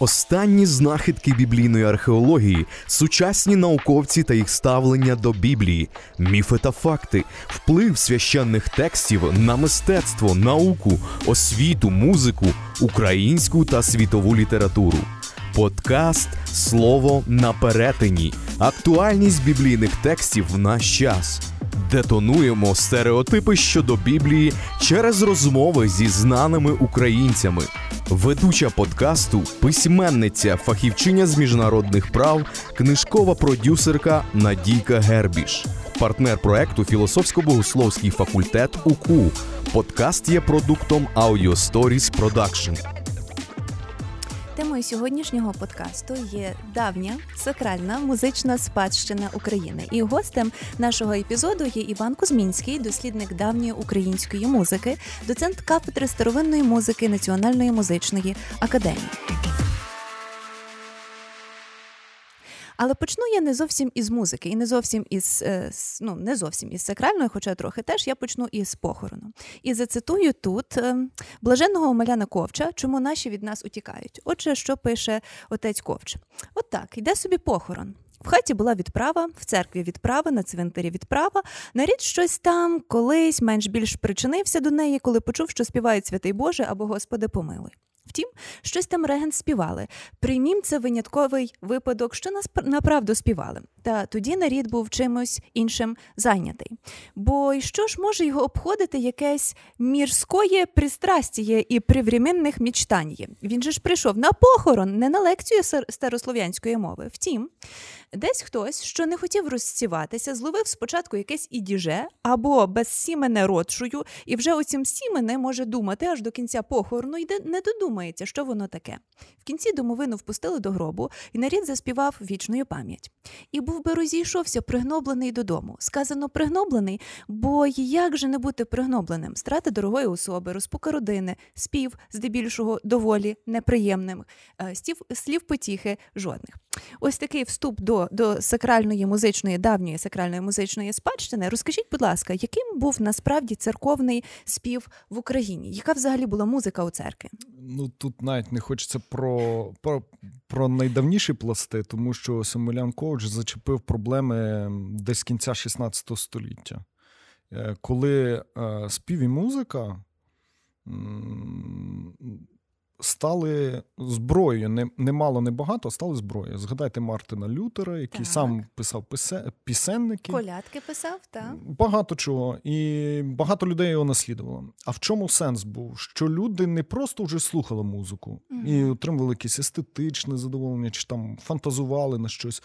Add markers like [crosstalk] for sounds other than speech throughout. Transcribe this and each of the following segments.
Останні знахідки біблійної археології, сучасні науковці та їх ставлення до Біблії, міфи та факти, вплив священних текстів на мистецтво, науку, освіту, музику, українську та світову літературу. Подкаст Слово на перетині. Актуальність біблійних текстів в наш час. Детонуємо стереотипи щодо Біблії через розмови зі знаними українцями. Ведуча подкасту, письменниця, фахівчиня з міжнародних прав, книжкова продюсерка Надійка Гербіш, партнер проекту Філософсько-богословський факультет УКУ. Подкаст є продуктом Audio Stories Production. Темою сьогоднішнього подкасту є давня сакральна музична спадщина України. І гостем нашого епізоду є Іван Кузмінський, дослідник давньої української музики, доцент кафедри старовинної музики Національної музичної академії. Але почну я не зовсім із музики, і не зовсім із е, ну не зовсім із сакральної, хоча трохи теж я почну із похорону. І зацитую тут е, блаженного Омеляна Ковча, чому наші від нас утікають. Отже, що пише отець Ковч? От йде собі похорон. В хаті була відправа, в церкві відправа, на цвинтарі відправа. Нарід щось там колись менш більш причинився до неї, коли почув, що співають святий Боже або Господи помилуй. Втім, щось там регент співали. Приймім це винятковий випадок, що нас направду співали. Та тоді нарід був чимось іншим зайнятий. Бо й що ж може його обходити якесь мірськоє пристрастіє і привременних мічтання? Він же ж прийшов на похорон, не на лекцію старослов'янської мови. Втім, Десь хтось, що не хотів розсіватися, зловив спочатку якесь ідіже або без сімене родшую, і вже оцім сімене може думати аж до кінця похорону і не додумається, що воно таке. В кінці домовину впустили до гробу, і нарід заспівав вічною пам'ять. І був би розійшовся пригноблений додому. Сказано пригноблений, бо як же не бути пригнобленим? Страти дорогої особи, розпука родини, спів, здебільшого доволі неприємним, е, слів, слів потіхи жодних. Ось такий вступ до до сакральної музичної, давньої сакральної музичної спадщини. Розкажіть, будь ласка, яким був насправді церковний спів в Україні? Яка взагалі була музика у церкві? Ну тут навіть не хочеться про про, про найдавніші пласти, тому що Семелян Коуч зачепив проблеми десь кінця 16 століття, е, коли е, спів і музика стали зброєю. Не, не мало, не багато, а стали зброєю. Згадайте Мартина Лютера, який так. сам писав писе, пісенники. Колядки писав, так. Багато чого. І багато людей його наслідувало. А в чому сенс був? Що люди не просто вже слухали музику угу. і отримували якесь естетичне задоволення, чи там фантазували на щось.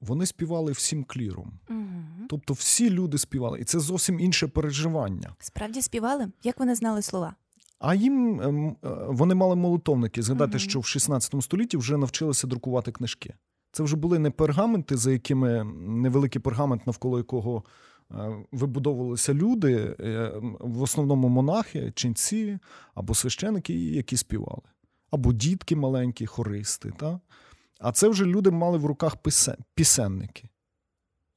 Вони співали всім кліром. Угу. Тобто всі люди співали. І це зовсім інше переживання. Справді співали? Як вони знали слова? А їм ем, е, вони мали молитовники. Згадати, mm що в 16 столітті вже навчилися друкувати книжки. Це вже були не пергаменти, за якими невеликий пергамент, навколо якого е, вибудовувалися люди, е, в основному монахи, ченці або священики, які співали, або дітки маленькі, хористи. Та? А це вже люди мали в руках пісенники.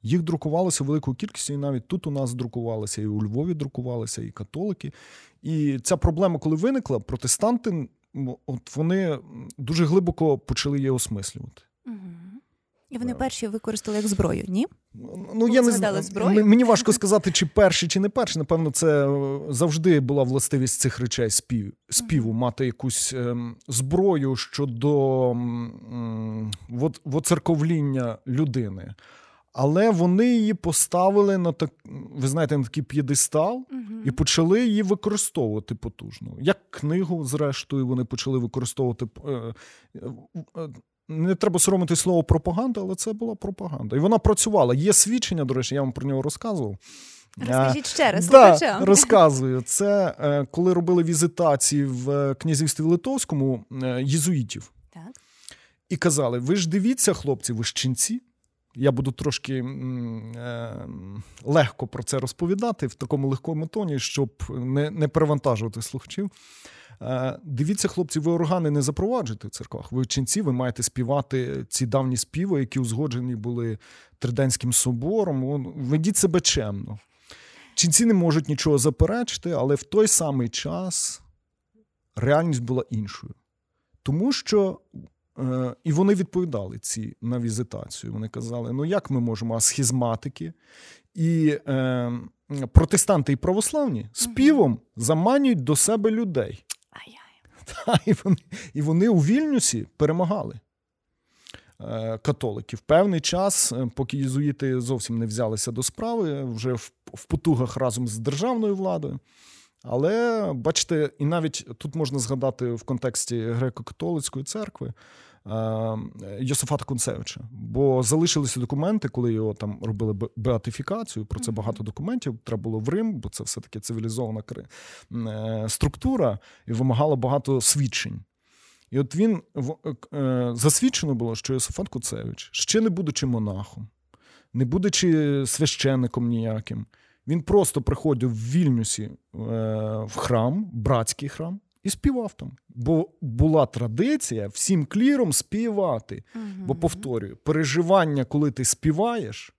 Їх друкувалося великою кількістю, і навіть тут у нас друкувалися, і у Львові друкувалися, і католики. І ця проблема, коли виникла, протестанти от вони дуже глибоко почали її осмислювати. Угу. І вони перші використали як зброю, ні? Ну, я не знаю. Зброю? Мені важко сказати, чи перші, чи не перші. Напевно, це е, завжди була властивість цих речей спів, співу, мати якусь ем, зброю щодо ем, воцерковління людини. Але вони її поставили на так, ви знаєте, на такий п'єдестал угу. і почали її використовувати потужно. Як книгу, зрештою, вони почали використовувати. Е, е, не треба соромити слово пропаганда, але це була пропаганда. І вона працювала. Є свідчення, до речі, я вам про нього розказував. Розкажіть ще раз, да, [laughs] розказую. Це е, коли робили візитації в князівстві Литовському єзуїтів. Так. І казали: ви ж дивіться, хлопці, ви ж ченці. Я буду трошки е, легко про це розповідати в такому легкому тоні, щоб не не перевантажувати слухачів. Е, Дивіться, хлопці, ви органи не запроваджуєте в церквах. Ви ченці, ви маєте співати ці давні співи, які узгоджені були Триденським собором. Ведіть себе чемно. Ченці не можуть нічого заперечити, але в той самий час реальність була іншою. Тому що і вони відповідали ці на візитацію. Вони казали: ну як ми можемо, а схізматики і е, протестанти і православні співом заманюють до себе людей. [laughs] Та, і, вони, І вони у Вільнюсі перемагали. Е, католиків. Певний час, е, поки єзуїти зовсім не взялися до справи, вже в, в потугах разом з державною владою. Але бачите, і навіть тут можна згадати в контексті греко-католицької церкви е, Йосифата Кунцевича, бо залишилися документи, коли його там робили беатифікацію. Про це багато документів. Треба було в Рим, бо це все таки цивілізована структура і вимагала багато свідчень. І от він е, засвідчено було, що Йосифат Куцевич, ще не будучи монахом, не будучи священником ніяким, він просто приходив в Вільнюсі е, в храм, братський храм, і співав там. Бо була традиція всім кліром співати. Угу. Бо, повторюю, переживання, коли ти співаєш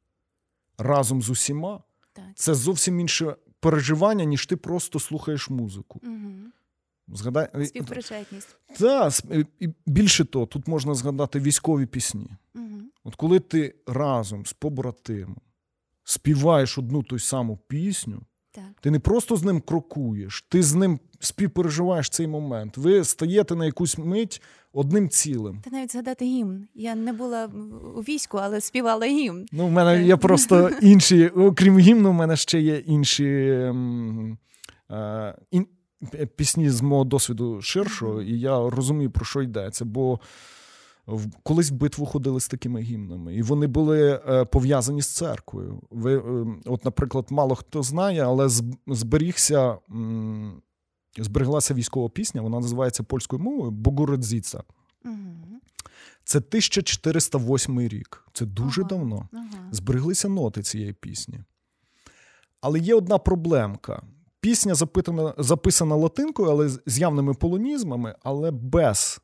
разом з усіма, так. це зовсім інше переживання, ніж ти просто слухаєш музику. Угу. Згадай... Співпричетність. Так, і більше того, тут можна згадати військові пісні. Угу. От коли ти разом з побратимом співаєш одну ту саму пісню, так. ти не просто з ним крокуєш, ти з ним співпереживаєш цей момент. Ви стаєте на якусь мить одним цілим. Та навіть згадати гімн. Я не була у війську, але співала гімн. Ну, в мене є просто [laughs] інші, окрім гімну, в мене ще є інші. Е, пісні з мого досвіду ширшого, і я розумію, про що йдеться. Бо колись в битву ходили з такими гімнами, і вони були е, пов'язані з церквою. Ви, е, От, наприклад, мало хто знає, але зберігся. Збереглася військова пісня, вона називається польською мовою Богородзіца. Угу. Це 1408 рік. Це дуже ага, давно. Ага. Збереглися ноти цієї пісні. Але є одна проблемка. Пісня запитана, записана латинкою, але з явними полонізмами, але без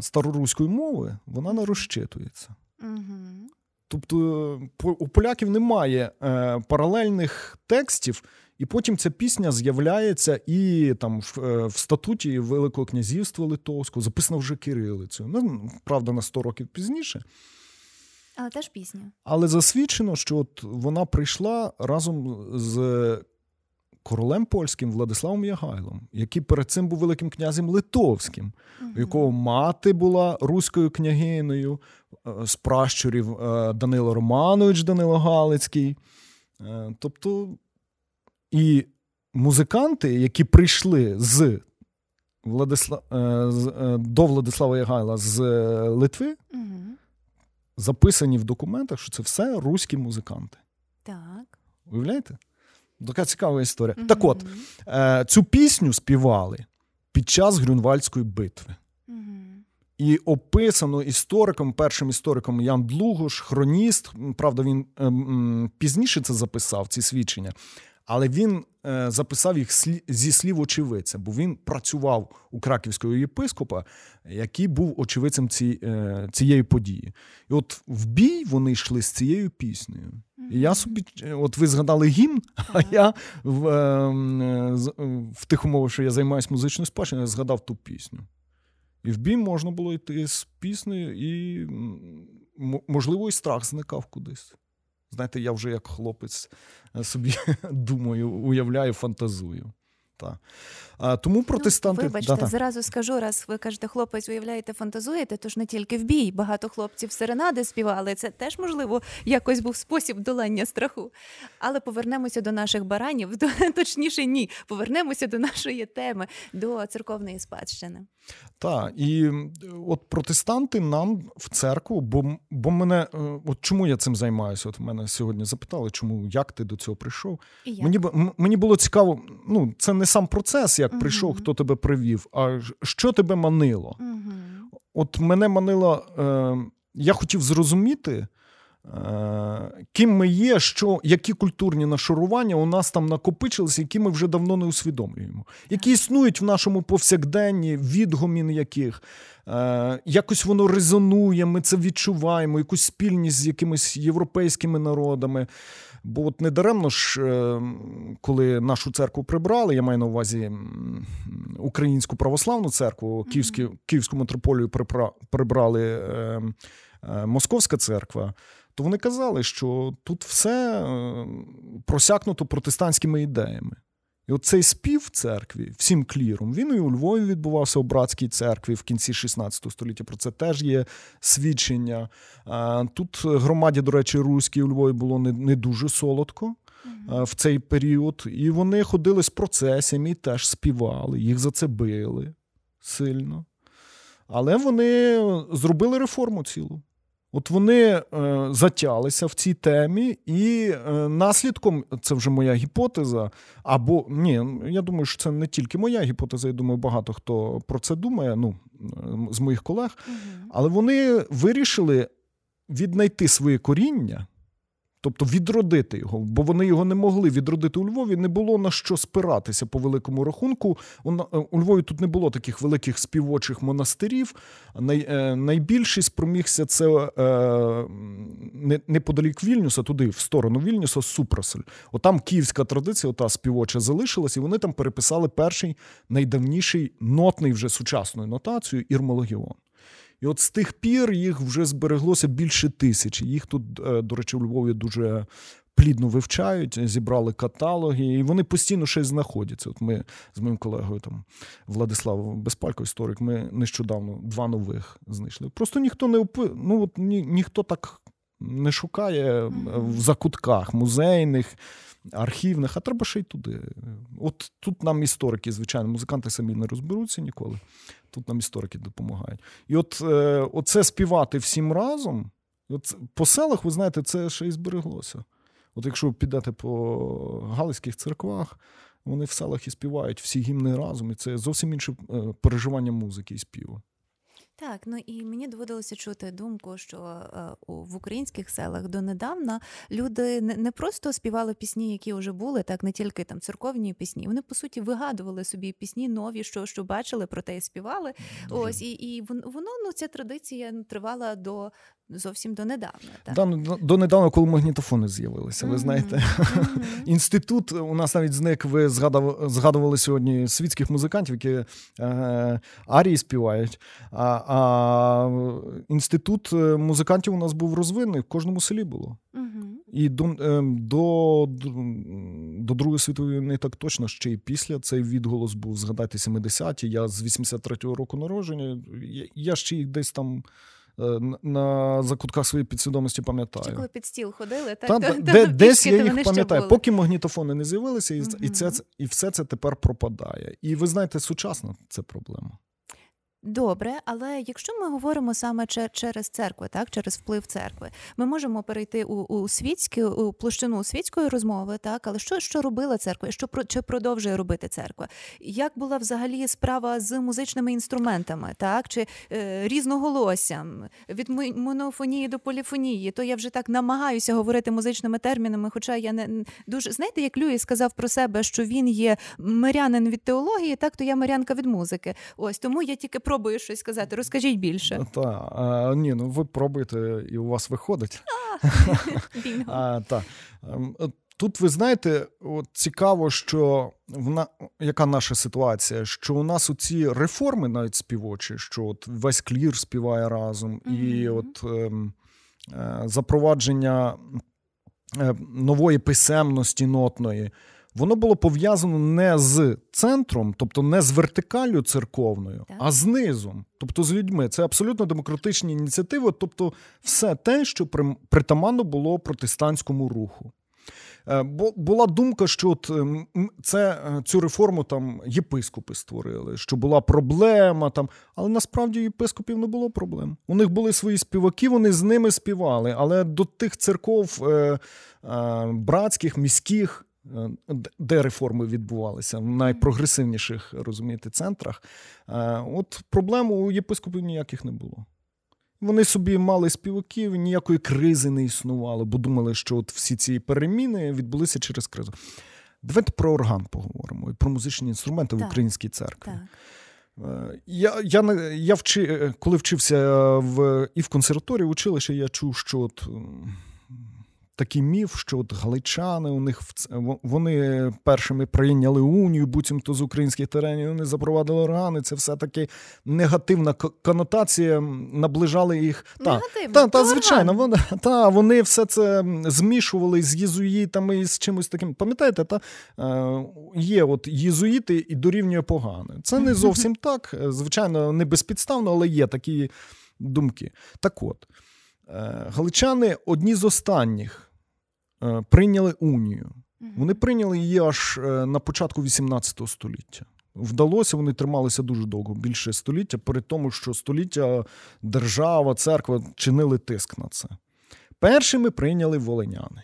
староруської мови вона не розчитується. Угу. Тобто у поляків немає е, паралельних текстів, і потім ця пісня з'являється і там в, е, в статуті Великого князівства Литовського, записана вже кирилицею. Ну, правда, на 100 років пізніше. Але теж пісня. Але засвідчено, що от вона прийшла разом з королем польським Владиславом Ягайлом, який перед цим був великим князем Литовським, у якого мати була руською княгиною е, з пращурів е, Данило Романович Данило Галицький. Е, тобто і музиканти, які прийшли з Владисла... до Владислава Ягайла з Литви, угу. записані в документах, що це все руські музиканти. Так. Уявляєте? Така цікава історія. Mm-hmm. Так от, е, цю пісню співали під час Грюнвальдської битви. Mm-hmm. І описано істориком, першим істориком Ян Длугош, хроніст. Правда, він е, м, пізніше це записав, ці свідчення. Але він е, записав їх слі, зі слів очевидця, бо він працював у краківського єпископа, який був очевидцем ці, е, цієї події. І от в бій вони йшли з цією піснею. І я собі, от ви згадали гімн, а я в е, в тих умовах, що я займаюся музичною спадщиною, згадав ту пісню. І в бій можна було йти з піснею, і, можливо, і страх зникав кудись. Знаєте, я вже як хлопець е, собі [laughs] думаю, уявляю, фантазую. Та. А, Тому ну, протестанти. Ну, вибачте, да, зразу скажу, раз ви кажете, хлопець уявляєте, фантазуєте, то ж не тільки в бій. Багато хлопців серенади співали. Це теж, можливо, якось був спосіб долання страху. Але повернемося до наших баранів, [laughs] точніше, ні. Повернемося до нашої теми, до церковної спадщини. Так, і от протестанти нам в церкву, бо бо мене, е, от чому я цим займаюся? От мене сьогодні запитали, чому як ти до цього прийшов? І як? Мені мені було цікаво, ну це не сам процес, як угу. прийшов, хто тебе привів, а що тебе манило? Угу. От мене манило, е, я хотів зрозуміти. Е, ким ми є, що, які культурні нашарування у нас там накопичилися, які ми вже давно не усвідомлюємо, які існують в нашому повсякденні, відгомін яких е, якось воно резонує, ми це відчуваємо, якусь спільність з якимись європейськими народами. Бо от недаремно ж, е, коли нашу церкву прибрали, я маю на увазі Українську православну церкву, Київську, Київську митрополію прибрали е, Московська церква, то вони казали, що тут все просякнуто протестантськими ідеями. І от цей спів в церкві всім кліром, він і у Львові відбувався у братській церкві в кінці 16 століття. Про це теж є свідчення. Тут громаді, до речі, руській у Львові було не не дуже солодко в цей період. І вони ходили з процесіями і теж співали, їх за це били сильно. Але вони зробили реформу цілу. От вони е, затялися в цій темі, і е, наслідком це вже моя гіпотеза. Або ні, я думаю, що це не тільки моя гіпотеза. Я думаю, багато хто про це думає. Ну з моїх колег, але вони вирішили віднайти своє коріння Тобто відродити його, бо вони його не могли відродити у Львові. Не було на що спиратися по великому рахунку. У Львові тут не було таких великих співочих монастирів. Най, е, найбільший спромігся це е, неподалік Вільнюса, туди, в сторону Вільнюса, Супрасель. Отам київська традиція, ота співоча залишилась, і вони там переписали перший найдавніший нотний вже сучасною нотацією Ірмологіон. І от з тих пір їх вже збереглося більше тисячі. Їх тут, е, до речі, у Львові дуже плідно вивчають, зібрали каталоги, і вони постійно щось знаходяться. От ми з моїм колегою там Владиславом Безпалько, історик, ми нещодавно два нових знайшли. Просто ніхто не опи... ну от ні, ніхто так не шукає в закутках музейних. Архівних, а треба ще й туди. От тут нам історики, звичайно, музиканти самі не розберуться ніколи. Тут нам історики допомагають. І от е, оце співати всім разом. От По селах, ви знаєте, це ще й збереглося. От якщо ви підете по галицьких церквах, вони в селах і співають всі гімни разом, і це зовсім інше е, переживання музики і співу. Так, ну і мені доводилося чути думку, що е, в українських селах донедавна люди не, не просто співали пісні, які вже були, так не тільки там церковні пісні. Вони по суті вигадували собі пісні нові, що що бачили, про те і співали. Дуже. Ось і і воно ну ця традиція тривала до зовсім донедавна. Так? Да, ну, донедавна, коли магнітофони з'явилися. Ви mm-hmm. знаєте, mm-hmm. [laughs] інститут у нас навіть зник. Ви згадували, згадували сьогодні світських музикантів, які е, арії співають. А а інститут е, музикантів у нас був розвинений, в кожному селі було. Mm-hmm. І до, е, до до, Другої світової війни так точно ще й після цей відголос був. Згадайте 70-ті. Я з 83-го року народження. Я, я ще їх десь там. Е, на закутках своєї підсвідомості пам'ятаю. Чи коли під стіл ходили, так? Там, то, де, то, десь я їх пам'ятаю, поки магнітофони не з'явилися, і, угу. і, це, і все це тепер пропадає. І ви знаєте, сучасно це проблема. Добре, але якщо ми говоримо саме через церкву, так через вплив церкви, ми можемо перейти у у світську у площину світської розмови, так але що що робила церква? і Що чи продовжує робити церква? Як була взагалі справа з музичними інструментами, так чи е, різноголоссям від монофонії до поліфонії? То я вже так намагаюся говорити музичними термінами, хоча я не дуже знаєте, як Люї сказав про себе, що він є мирянин від теології, так то я мирянка від музики. Ось тому я тільки пробую щось сказати. Розкажіть більше. Так, ні, ну ви пробуєте, і у вас виходить. [laughs] А, та. Ем, тут ви знаєте, от цікаво, що вона яка наша ситуація? Що у нас оці реформи навіть співочі, що от весь клір співає разом, mm-hmm. і от е, е, запровадження е, нової писемності нотної воно було пов'язано не з центром, тобто не з вертикаллю церковною, так. а з низом, тобто з людьми. Це абсолютно демократичні ініціативи, тобто все те, що притаманно було протестантському руху. Е, бо була думка, що от ем, це е, цю реформу там єпископи створили, що була проблема там, але насправді єпископів не було проблем. У них були свої співаки, вони з ними співали. Але до тих церков е, братських, міських де реформи відбувалися в найпрогресивніших розумієте, центрах. Е, от проблем у єпископів ніяких не було. Вони собі мали співаків, ніякої кризи не існувало, бо думали, що от всі ці переміни відбулися через кризу. Давайте про орган поговоримо і про музичні інструменти так, в українській церкві. Так. Е, я я, я вчи, коли вчився в, і в консерваторії, в училищі, я чув, що от такий міф, що от галичани у них вони першими прийняли унію, буцімто з українських теренів вони запровадили органи. Це все таки негативна конотація, наближали їх. Негативно, та, та, звичайно, вони, та, вони все це змішували з єзуїтами і з чимось таким. Пам'ятаєте, та е, є от єзуїти і дорівнює погане. Це не [laughs] зовсім так. Звичайно, не безпідставно, але є такі думки. Так от. Е, галичани одні з останніх е, прийняли унію. Вони прийняли її аж е, на початку XVIII століття. Вдалося, вони трималися дуже довго, більше століття, при тому, що століття держава, церква чинили тиск на це. Першими прийняли волиняни.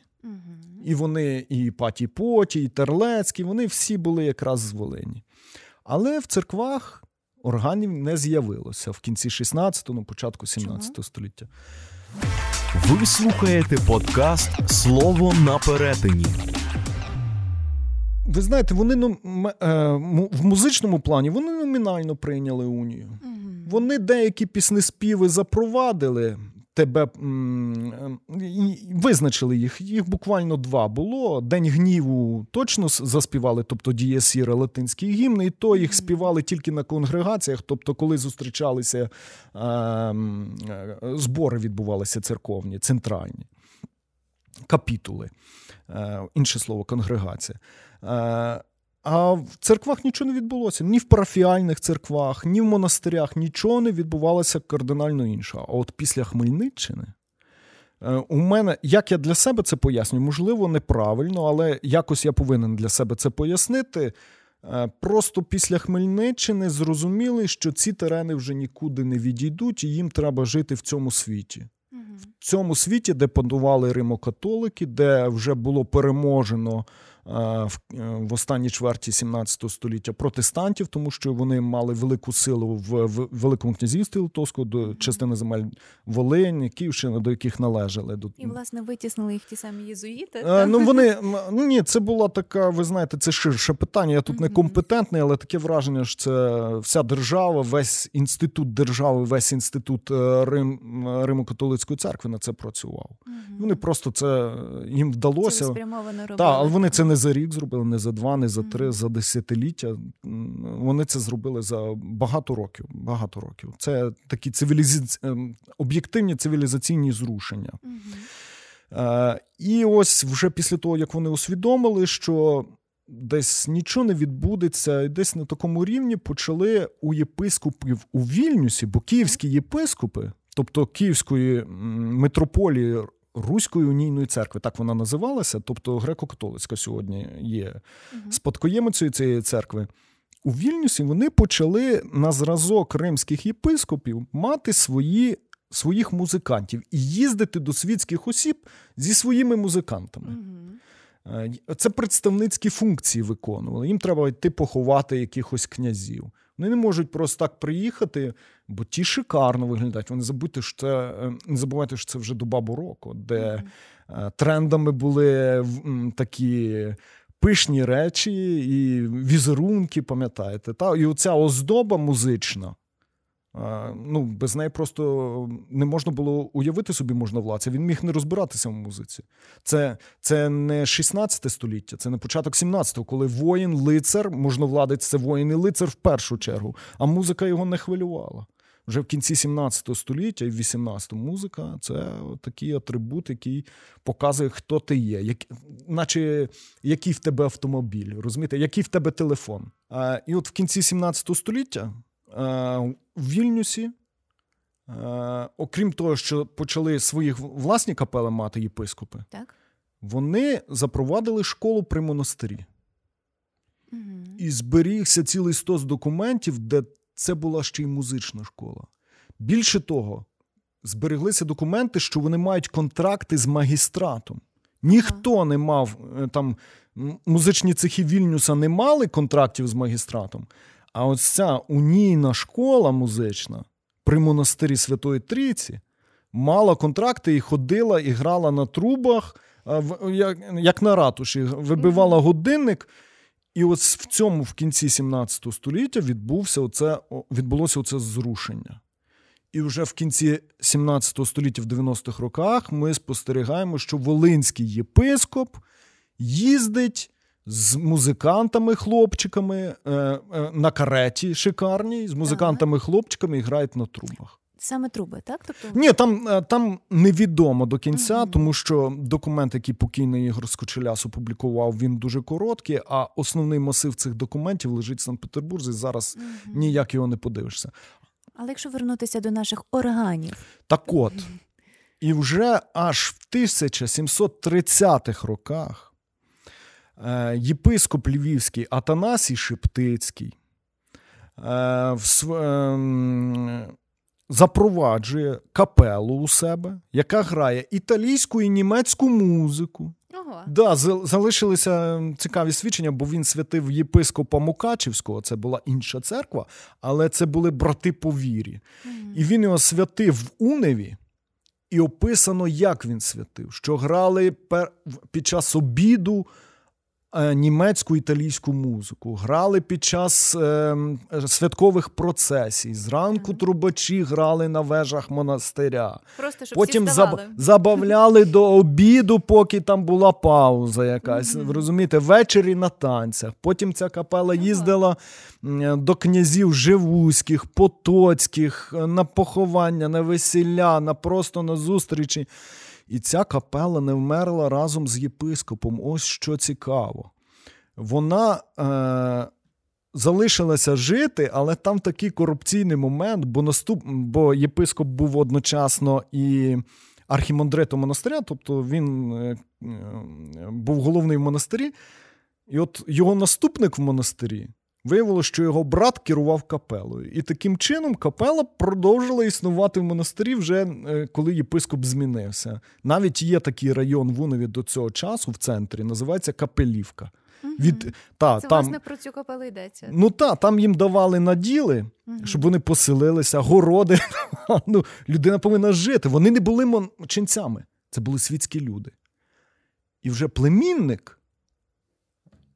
І вони, і Паті Поті, і Терлецькі, вони всі були якраз з Волині. Але в церквах органів не з'явилося в кінці 16-го, на початку 17 століття. Ви слухаєте подкаст Слово на перетині. Ви знаєте, вони ну, в музичному плані вони номінально прийняли унію. Вони деякі пісни співи запровадили тебе визначили їх. Їх буквально два було. День гніву точно заспівали, тобто діє сіре латинські гімни, і то їх співали тільки на конгрегаціях, тобто, коли зустрічалися ем, е, збори, відбувалися церковні, центральні капітули. Е, інше слово, конгрегація. А в церквах нічого не відбулося. Ні в парафіальних церквах, ні в монастирях нічого не відбувалося кардинально інше. А от після Хмельниччини е, у мене, як я для себе це пояснюю, можливо, неправильно, але якось я повинен для себе це пояснити. Е, просто після Хмельниччини зрозуміли, що ці терени вже нікуди не відійдуть, і їм треба жити в цьому світі. В цьому світі, де панували римокатолики, де вже було переможено в останній чверті 17 століття протестантів, тому що вони мали велику силу в Великому князівстві Литовського до частини земель Волині, Київщини, до яких належали. І, власне, витіснили їх ті самі єзуїти. Е, ну вони [laughs] ну ні, це була така. Ви знаєте, це ширше питання. Я тут не компетентний, але таке враження, що це вся держава, весь інститут держави, весь інститут е, Рим Римо-католицької церкви на це працював. Вони просто це їм вдалося. Це робили. Так, але вони це не за рік зробили, не за два, не за три, за десятиліття. Вони це зробили за багато років. Багато років. Це такі цивілізаці... Ем, об'єктивні цивілізаційні зрушення. Е, І ось вже після того, як вони усвідомили, що десь нічого не відбудеться, і десь на такому рівні почали у єпископів у Вільнюсі, бо київські єпископи, тобто Київської митрополії Руської унійної церкви, так вона називалася, тобто греко-католицька сьогодні є спадкоємицею цієї церкви. У Вільнюсі вони почали на зразок римських єпископів мати свої, своїх музикантів і їздити до світських осіб зі своїми музикантами. Угу. Це представницькі функції виконували. Їм треба йти поховати якихось князів. Вони не можуть просто так приїхати, бо ті шикарно виглядають. Вони забудьте, що це е, не забувайте, що це вже доба року, де mm-hmm. трендами були такі. Пишні речі і візерунки, пам'ятаєте, та і оця оздоба музична ну, без неї просто не можна було уявити собі можновладця. Він міг не розбиратися в музиці. Це це не 16 століття, це не початок 17-го, коли воїн, лицар, можновладець це воїн і лицар в першу чергу, а музика його не хвилювала. Вже в кінці 17 століття і в 18-му музика це такий атрибут, який показує, хто ти є, як, наче який в тебе автомобіль, розумієте, який в тебе телефон. А, І от в кінці 17 століття в Вільнюсі, окрім того, що почали свої власні капели мати єпископи, так. вони запровадили школу при монастирі. Угу. І зберігся цілий стос документів, де це була ще й музична школа. Більше того, збереглися документи, що вони мають контракти з магістратом. Ніхто ага. не мав е, там музичні цехи Вільнюса не мали контрактів з магістратом, а ось ця унійна школа музична при монастирі Святої Трійці мала контракти і ходила, і грала на трубах, як на ратуші, вибивала годинник. І ось в цьому, в кінці 17 століття, відбувся оце, відбулося оце зрушення. І вже в кінці 17 століття, в 90-х роках, ми спостерігаємо, що Волинський єпископ їздить з музикантами-хлопчиками е, е, на кареті шикарній, з музикантами-хлопчиками і грають на трубах. Саме труби, так? Тобто... Ні, там е, там невідомо до кінця, uh тому що документ, який покійний Ігор Скочеляс опублікував, він дуже короткий, а основний масив цих документів лежить в Санкт-Петербурзі. Зараз uh ніяк його не подивишся. Але якщо вернутися до наших органів, так от. І вже аж в 1730-х роках єпископ Львівський Атанасій Шептицький е, е, запроваджує капелу у себе, яка грає італійську і німецьку музику. Ого. Да, залишилися цікаві свідчення, бо він святив єпископа Мукачівського, це була інша церква, але це були брати по вірі. Mm. І він його святив в Уневі, і описано, як він святив, що грали під час обіду Е, німецьку італійську музику, грали під час е, святкових процесій. Зранку трубачі грали на вежах монастиря. Просто щоб Потім всі заб... забавляли до обіду, поки там була пауза якась. Mm-hmm. розумієте, ввечері на танцях. Потім ця капела їздила до князів Живузьких, Потоцьких, на поховання, на весілля, на просто на зустрічі. І ця капела не вмерла разом з єпископом. Ось що цікаво. Вона е, залишилася жити, але там такий корупційний момент, бо наступ, бо єпископ був одночасно і архімандритом монастиря, тобто він е, е, був головний в монастирі. І от його наступник в монастирі Виявилося, що його брат керував капелою. І таким чином капела продовжила існувати в монастирі вже е, коли єпископ змінився. Навіть є такий район в Уневі до цього часу в центрі, називається Капелівка. Угу. Від, та, Це, там, власне, про цю капелу йдеться. Ну так, там їм давали наділи, угу. щоб вони поселилися, городи. [laughs] ну, Людина повинна жити. Вони не були ченцями, це були світські люди. І вже племінник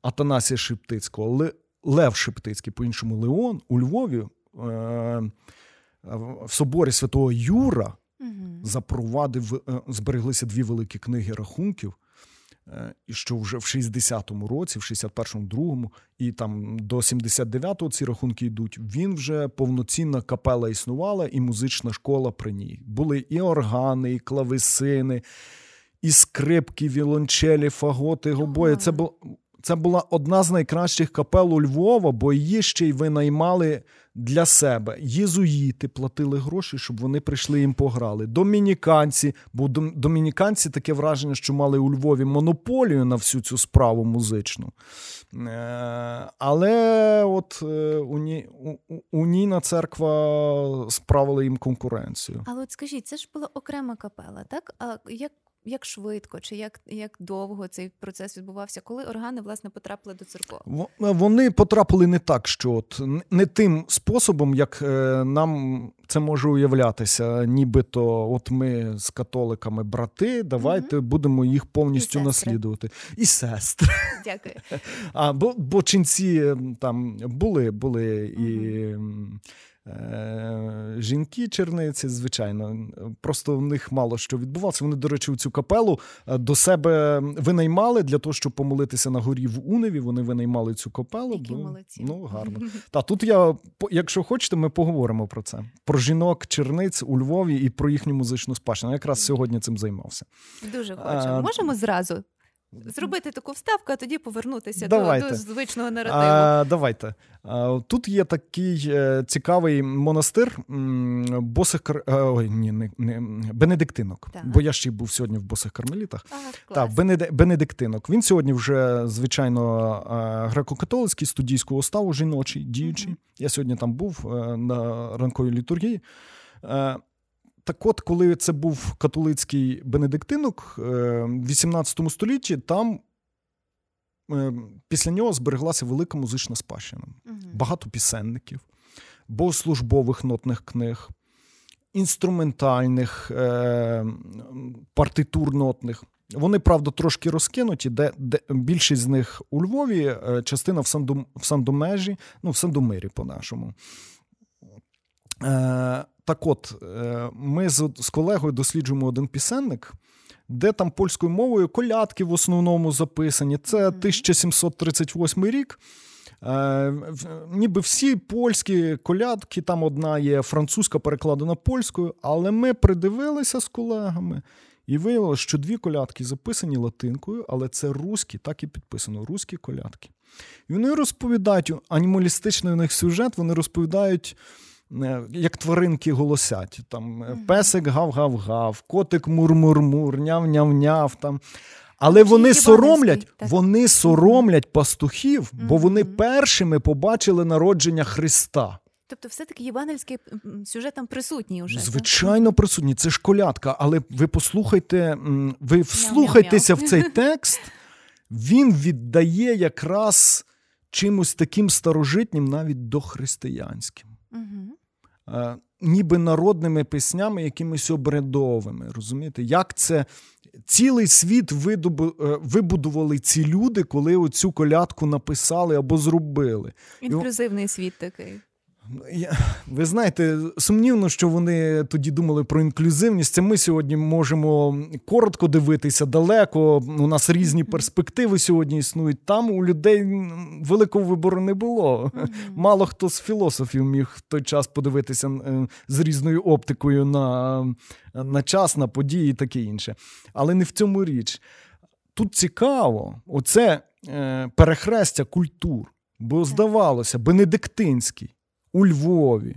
Атанасія Шептицького Лев Шептицький, по-іншому Леон, у Львові е, в соборі святого Юра запровадив, е, збереглися дві великі книги рахунків. Е, і що вже в 60-му році, в 61-му, другому, і там до 79-го ці рахунки йдуть. Він вже повноцінна капела існувала, і музична школа при ній. Були і органи, і клавесини, і скрипки, вілончелі, фаготи, гобої. Це було це була одна з найкращих капел у Львова, бо її ще й винаймали для себе. Єзуїти платили гроші, щоб вони прийшли їм пограли. Домініканці, бо домініканці таке враження, що мали у Львові монополію на всю цю справу музичну. Е, але от е, унійна церква справила їм конкуренцію. Але от скажіть, це ж була окрема капела, так? А як як швидко чи як як довго цей процес відбувався, коли органи власне потрапили до церков? Вони потрапили не так, що от не тим способом, як е, нам це може уявлятися, нібито от ми з католиками брати, давайте угу. будемо їх повністю І наслідувати. І сестри. Дякую. [laughs] А бо бо ченці там були, були угу. і. Е, жінки черниці, звичайно, просто в них мало що відбувалося. Вони, до речі, цю капелу е, до себе винаймали для того, щоб помолитися на горі в Уневі. Вони винаймали цю капелу. Які бо, молодці. Ну, гарно. [laughs] Та тут я, якщо хочете, ми поговоримо про це. Про жінок черниць у Львові і про їхню музичну спадщину. Якраз сьогодні цим займався. Дуже. Е, Можемо зразу Зробити таку вставку, а тоді повернутися до, до звичного наративу. А, Давайте. А, Тут є такий е, цікавий монастир босих кар... Е, ой, ні, не, не Бенедиктинок. Так. Бо я ще й був сьогодні в босих кармелітах. А, так, Бенед... Бенедиктинок. Він сьогодні вже, звичайно, греко-католицький студійського ставу жіночий, діючий. uh Я сьогодні там був е, на ранковій літургії. Так от, коли це був католицький бенедиктинок е, в 18 столітті, там е, після нього збереглася велика музична спадщина. Угу. Багато пісенників, богослужбових нотних книг, інструментальних, е, партитур нотних. Вони, правда, трошки розкинуті, де де більшість з них у Львові, частина в Сандомежі, ну, в Сандомирі, по-нашому. Так от, ми з, з колегою досліджуємо один пісенник. Де там польською мовою колядки в основному записані. Це 1738 рік. Е, ніби всі польські колядки, там одна є французька перекладена польською, але ми придивилися з колегами і виявилося, що дві колядки записані латинкою, але це руські, так і підписано руські колядки. І вони розповідають анімалістичний у них сюжет, вони розповідають. Е, як тваринки голосять. Там mm-hmm. Песик гав-гав-гав, котик мур-мур-мур, няв-няв-няв. там. Але вони соромлять вони соромлять пастухів, бо вони першими побачили народження Христа. Тобто, все-таки євангельський сюжет там присутній вже. Звичайно, присутній. Це ж колядка, але ви послухайте, ви вслухайтеся в цей [laughs] текст, він віддає якраз чимось таким старожитнім, навіть дохристиянським. Угу. Ніби народними піснями, якимись обрядовими. Розумієте, як це цілий світ е, вибудували ці люди, коли оцю колядку написали або зробили. Інклюзивний світ такий. Я, Ви знаєте, сумнівно, що вони тоді думали про інклюзивність. Це ми сьогодні можемо коротко дивитися далеко. У нас різні перспективи сьогодні існують. Там у людей великого вибору не було. Mm-hmm. Мало хто з філософів міг в той час подивитися е, з різною оптикою на, на час, на події і таке інше. Але не в цьому річ. Тут цікаво, оце е, перехрестя культур, бо здавалося, бенедиктинський у Львові,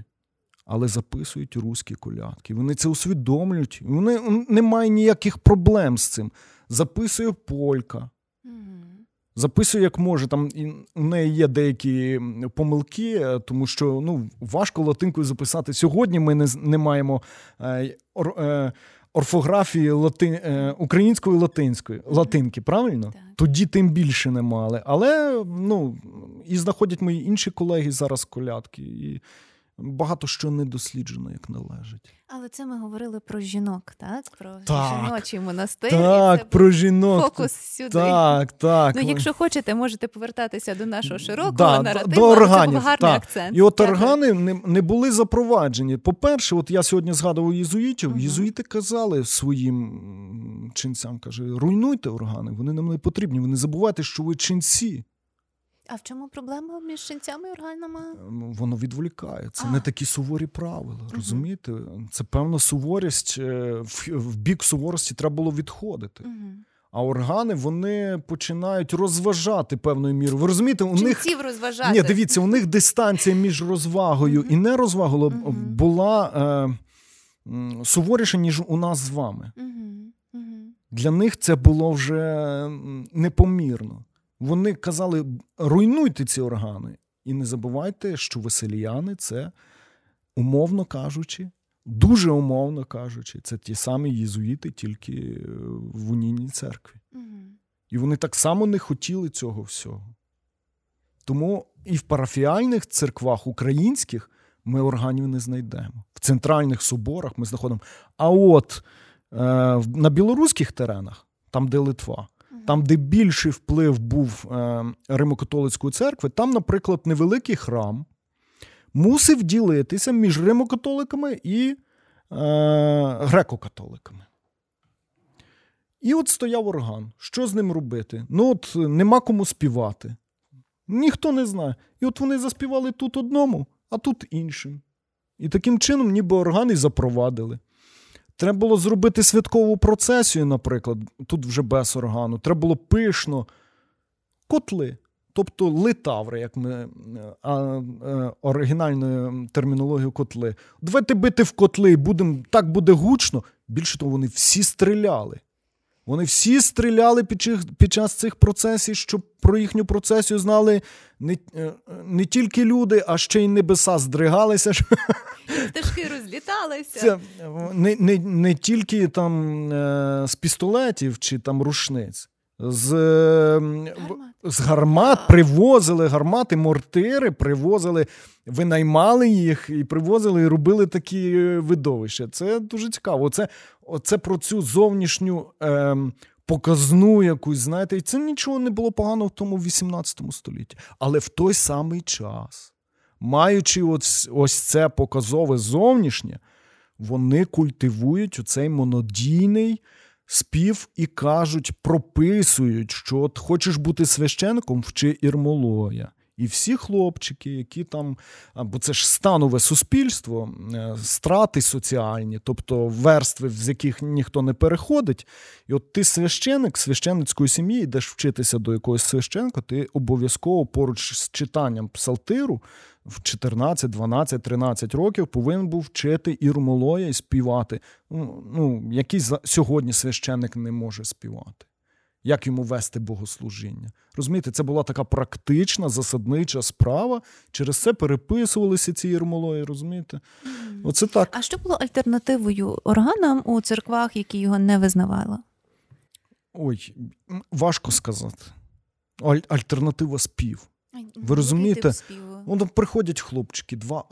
але записують руські колядки. Вони це усвідомлюють. Вони немає ніяких проблем з цим. Записує Полька. Записує, як може. Там У неї є деякі помилки, е, тому що ну, важко латинкою записати. Сьогодні ми не не маємо е, е, орфографії лати, е, української латинської латинки, правильно? Так. Тоді тим більше не мали. Але ну, і знаходять мої інші колеги зараз колядки. І багато що не досліджено, як належить. Але це ми говорили про жінок, так? Про так, жіночий монастир. Так, це про жінок. Фокус сюди. Так, так. Ну, якщо хочете, можете повертатися до нашого широкого да, наративу. До органів, це був гарний так. акцент. І от органи не, не були запроваджені. По-перше, от я сьогодні згадував єзуїтів. Угу. Єзуїти казали своїм ченцям, каже, руйнуйте органи, вони нам не потрібні. Ви не забувайте, що ви ченці. А в чому проблема між шинцями і органами? Ем, воно відволікає. Це а. не такі суворі правила. Угу. Розумієте? Це певна суворість. Е, в бік суворості треба було відходити. Угу. А органи вони починають розважати певною мірою. Ви розумієте, у них розважати. Ні, дивіться, у них дистанція між розвагою uh і нерозвагою uh була е, суворіша, ніж у нас з вами. uh Для них це було вже непомірно. Вони казали: руйнуйте ці органи. І не забувайте, що веселіяни це, умовно кажучи, дуже умовно кажучи, це ті самі єзуїти, тільки е, в унійній церкві. Угу. І вони так само не хотіли цього всього. Тому і в парафіальних церквах українських ми органів не знайдемо. В центральних соборах ми знаходимо. А от е, на білоруських теренах, там, де Литва, там, де більший вплив був е, Римо-католицької церкви, там, наприклад, невеликий храм мусив ділитися між римокатоликами і е, греко-католиками. І от стояв орган. Що з ним робити? Ну, от нема кому співати. Ніхто не знає. І от вони заспівали тут одному, а тут іншим. І таким чином, ніби орган і запровадили. Треба було зробити святкову процесію, наприклад, тут вже без органу. Треба було пишно котли, тобто литаври, як ми а, а, е, оригінальною термінологією котли. Давайте бити в котли, будем, так буде гучно. Більше того, вони всі стріляли. Вони всі стріляли під час, під час цих процесів, щоб про їхню процесію знали не е, не тільки люди, а ще й небеса здригалися. Пташки розліталися. Це не не, не тільки там е, з пістолетів чи там рушниць. З гармат. з гармат привозили гармати, мортири, привозили, винаймали їх і привозили, і робили такі видовища. Це дуже цікаво. Це, Оце про цю зовнішню е, показну якусь, знаєте, і це нічого не було поганого в тому 18 столітті. Але в той самий час, маючи ось, ось це показове зовнішнє, Вони культивують цей монодійний спів і кажуть, прописують, що от хочеш бути священником, вчи ірмолоя. І всі хлопчики, які там, бо це ж станове суспільство, е, страти соціальні, тобто верстви, з яких ніхто не переходить. І от ти священик священницької сім'ї, йдеш вчитися до якогось священка, ти обов'язково поруч з читанням псалтиру в 14, 12, 13 років повинен був вчити ірмолоя і співати. Ну, ну який сьогодні священник не може співати як йому вести богослужіння. Розумієте, це була така практична, засаднича справа. Через це переписувалися ці єрмолої, розумієте? Оце так. А що було альтернативою органам у церквах, які його не визнавали? Ой, важко сказати. Альтернатива спів. Ви розумієте? Воно приходять хлопчики, два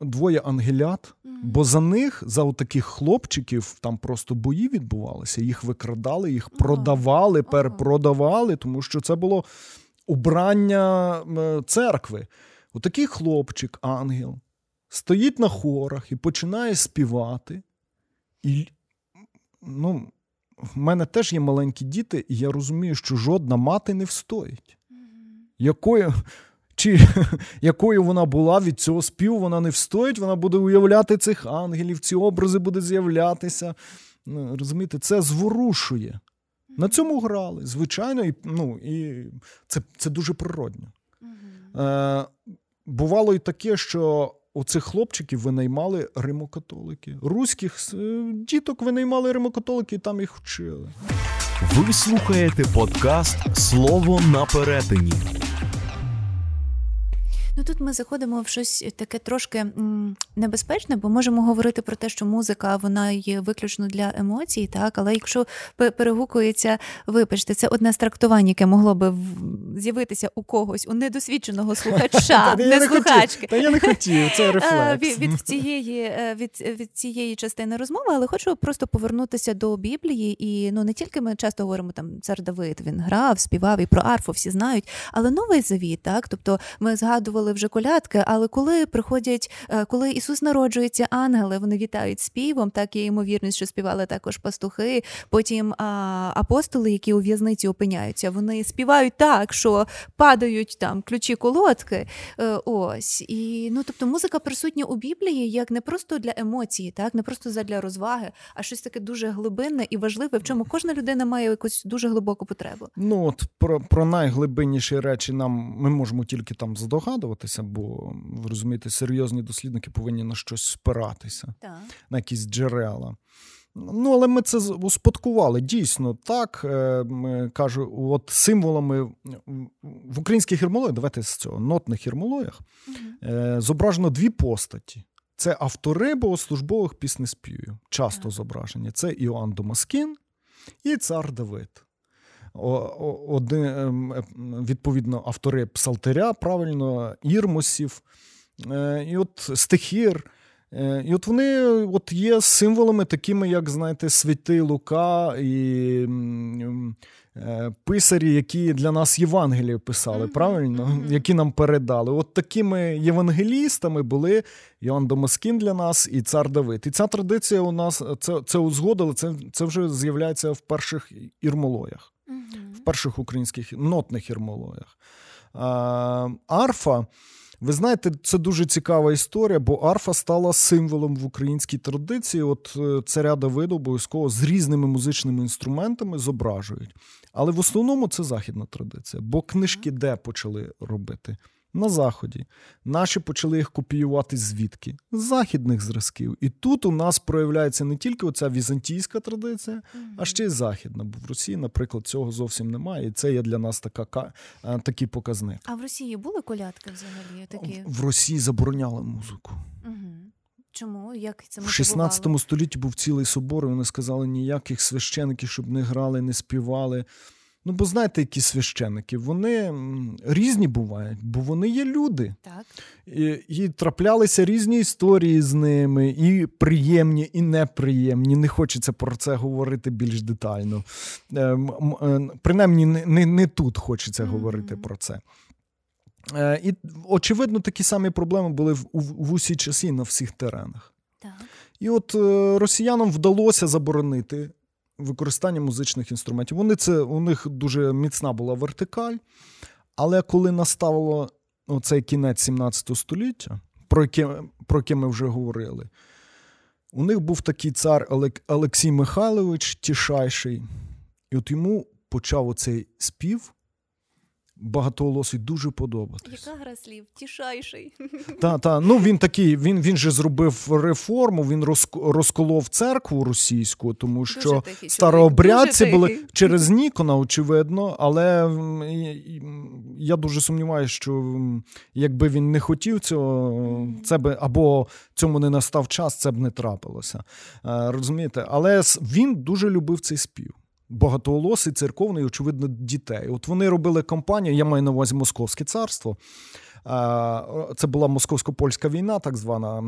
двоє ангелят, бо за них, за таких хлопчиків, там просто бої відбувалися, їх викрадали, їх продавали, перепродавали, тому що це було убрання церкви. Отакий хлопчик, ангел, стоїть на хорах і починає співати. І ну, в мене теж є маленькі діти, і я розумію, що жодна мати не встоїть якою чи [laughs] якою вона була від цього співу, вона не встоїть, вона буде уявляти цих ангелів, ці образи будуть з'являтися. Ну, розумієте, це зворушує. На цьому грали, звичайно, і ну, і це це дуже природно. Е, Бувало і таке, що у цих хлопчиків винаймали римокатолики. Руських е, діток винаймали римокатолики і там їх вчили. Ви слухаєте подкаст Слово на перетині. Ну тут ми заходимо в щось таке трошки небезпечне, бо можемо говорити про те, що музика вона є виключно для емоцій, так але якщо перегукується, вибачте, це одне з трактувань, яке могло би з'явитися у когось, у недосвідченого [laughs] слухача, не слухачки. Та я не хотів, це [laughs] рефлекс. від цієї е, від цієї частини розмови, але хочу просто повернутися до Біблії. І ну не тільки ми часто говоримо там цар Давид, він грав, співав і про арфу всі знають, але новий завіт, так тобто ми згадували співали вже колядки, але коли приходять, е, коли Ісус народжується, ангели вони вітають співом, так є ймовірність, що співали також пастухи. Потім а, апостоли, які у в'язниці опиняються, вони співають так, що падають там ключі колодки. Е, ось і ну тобто музика присутня у Біблії як не просто для емоції, так не просто для розваги, а щось таке дуже глибинне і важливе, в чому кожна людина має якусь дуже глибоку потребу. Ну от про про найглибинніші речі нам ми можемо тільки там здогадувати замислюватися, бо ви розумієте, серйозні дослідники повинні на щось спиратися, так. на якісь джерела. Ну, але ми це успадкували. Дійсно, так е, кажу, от символами в українських гермологіях, давайте з цього нотних гермологіях, угу. зображено дві постаті. Це автори богослужбових піснеспівів, часто так. зображені. Це Іоанн Домаскін і цар Давид один, ем, відповідно, автори псалтиря, правильно, ірмосів, е, і от стихір. Е, і от вони от є символами, такими, як, знаєте, святий Лука і е, писарі, які для нас Євангелії писали, mm-hmm. правильно? Mm-hmm. Які нам передали. От такими євангелістами були Йоанн Домаскін для нас і цар Давид. І ця традиція у нас це це узгодили, це це вже з'являється в перших ірмолоях в перших українських нотних ірмологіях. Арфа. Ви знаєте, це дуже цікава історія, бо арфа стала символом в українській традиції. От е, царя Давида обов'язково з різними музичними інструментами зображують. Але в основному це західна традиція, бо книжки де почали робити? На Заході. Наші почали їх копіювати звідки? З західних зразків. І тут у нас проявляється не тільки оця візантійська традиція, mm-hmm. а ще й західна. Бо в Росії, наприклад, цього зовсім немає. І це є для нас така, такий показник. А в Росії були колядки взагалі? такі? В Росії забороняли музику. Чому? Як це В 16 столітті був цілий собор, і вони сказали ніяких священиків, щоб не грали, не співали. Ну, бо знаєте, які священики, вони різні бувають, бо вони є люди. Так. І, і траплялися різні історії з ними, і приємні, і неприємні. Не хочеться про це говорити більш детально. Е, е, принаймні, не не, тут хочеться mm-hmm. говорити про це. Е, і, очевидно, такі самі проблеми були в, в, в усі часи на всіх теренах. Так. І от е, росіянам вдалося заборонити використання музичних інструментів. Вони це, У них дуже міцна була вертикаль. Але коли наставило оцей кінець 17 століття, про яке, про яке ми вже говорили, у них був такий цар Олексій Михайлович Тішайший, і от йому почав оцей спів багатоголосий дуже подобатись. Яка гра слів? Тішайший. [laughs] Та, та. Ну він такий, він він же зробив реформу, він розколов церкву російську, тому що старообрядці були через Нікона, очевидно, але я дуже сумніваюся, що якби він не хотів цього, це би або цьому не настав час, це б не трапилося. Е, розумієте? Але він дуже любив цей спів багатоголосий, церковний, очевидно, дітей. От вони робили кампанію, я маю на увазі Московське царство. Це була московсько-польська війна, так звана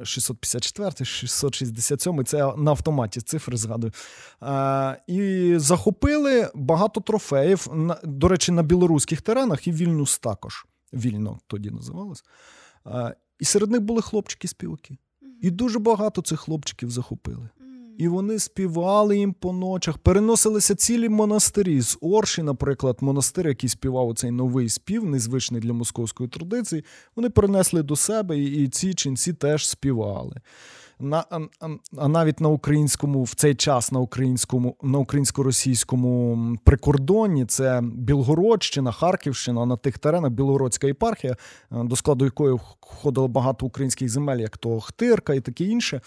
654-667, це на автоматі цифри згадую. І захопили багато трофеїв, до речі, на білоруських теренах і Вільнюс також. Вільно тоді називалось. І серед них були хлопчики-співаки. І дуже багато цих хлопчиків захопили. І вони співали їм по ночах, переносилися цілі монастирі. З Орші, наприклад, монастир, який співав цей новий спів, незвичний для московської традиції, вони перенесли до себе, і ці ченці теж співали. На, а, а навіть на українському в цей час на українському на українсько-російському прикордонні це Білгородщина, Харківщина на тих теренах Білгородська єпархія, е, до складу якої входило багато українських земель, як то Хтирка і таке інше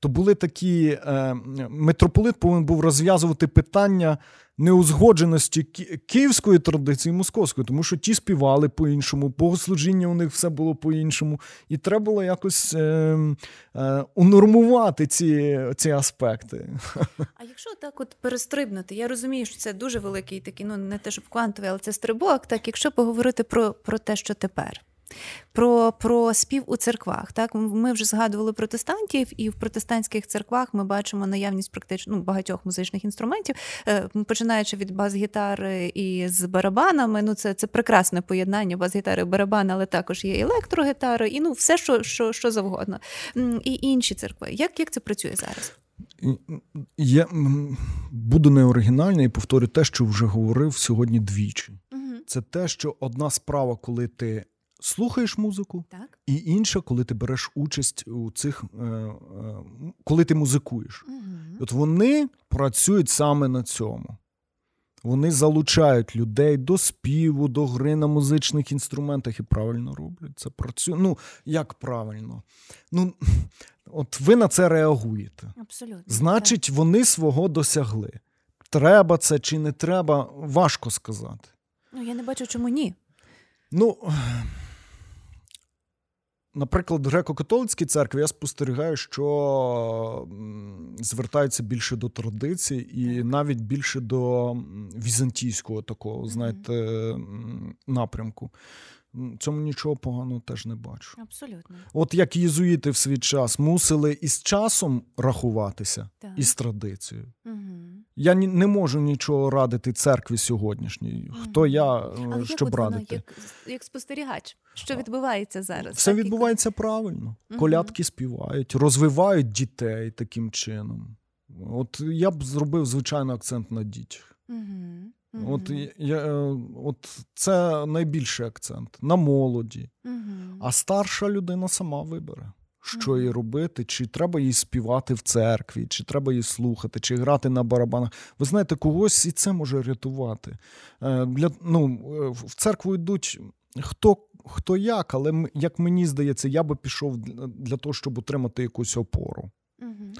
то були такі е, митрополит повинен був розв'язувати питання неузгодженості київської традиції і московської, тому що ті співали по-іншому, богослужіння у них все було по-іншому, і треба було якось е, е, унормувати ці ці аспекти. [laughs] А якщо так от перестрибнути, я розумію, що це дуже великий такий, ну не те, щоб квантовий, але це стрибок. Так, якщо поговорити про, про те, що тепер. Про про спів у церквах. Так Ми вже згадували протестантів, і в протестантських церквах ми бачимо наявність практично ну, багатьох музичних інструментів, е, починаючи від бас-гітари і з барабанами. Ну, Це це прекрасне поєднання бас-гітари і барабани, але також є електрогітари, і ну, все, що що, що завгодно. І інші церкви. Як, Як це працює зараз? Я буду неоригінальний і повторю те, що вже говорив сьогодні двічі. Угу. Це те, що одна справа, коли ти слухаєш музику, так. і інша, коли ти береш участь у цих, е, е, коли ти музикуєш. Угу. От вони працюють саме на цьому. Вони залучають людей до співу, до гри на музичних інструментах і правильно роблять. Це працює. Ну, як правильно? Ну, От ви на це реагуєте. Абсолютно. Значить, так. вони свого досягли. Треба це чи не треба, важко сказати. Ну, я не бачу, чому ні. Ну, Наприклад, в греко-католицькій церкві я спостерігаю, що звертаються більше до традицій і навіть більше до візантійського такого, знаєте, напрямку. Цьому нічого поганого теж не бачу. Абсолютно. От як єзуїти в свій час мусили із часом рахуватися, так. із традицією. Угу. Я не можу нічого радити церкві сьогоднішній. Хто я, Але щоб як радити? Вона, як, як спостерігач, що відбувається зараз? Все так, відбувається як... правильно. Колядки співають, розвивають дітей таким чином. От я б зробив звичайно акцент на дітях. Угу. От я, е, от це найбільший акцент на молоді. Угу. А старша людина сама вибере що їй робити, чи треба їй співати в церкві, чи треба її слухати, чи грати на барабанах. Ви знаєте, когось і це може рятувати. Е, для, ну, е, В церкву йдуть хто хто як, але як мені здається, я би пішов для того, щоб отримати якусь опору. Угу.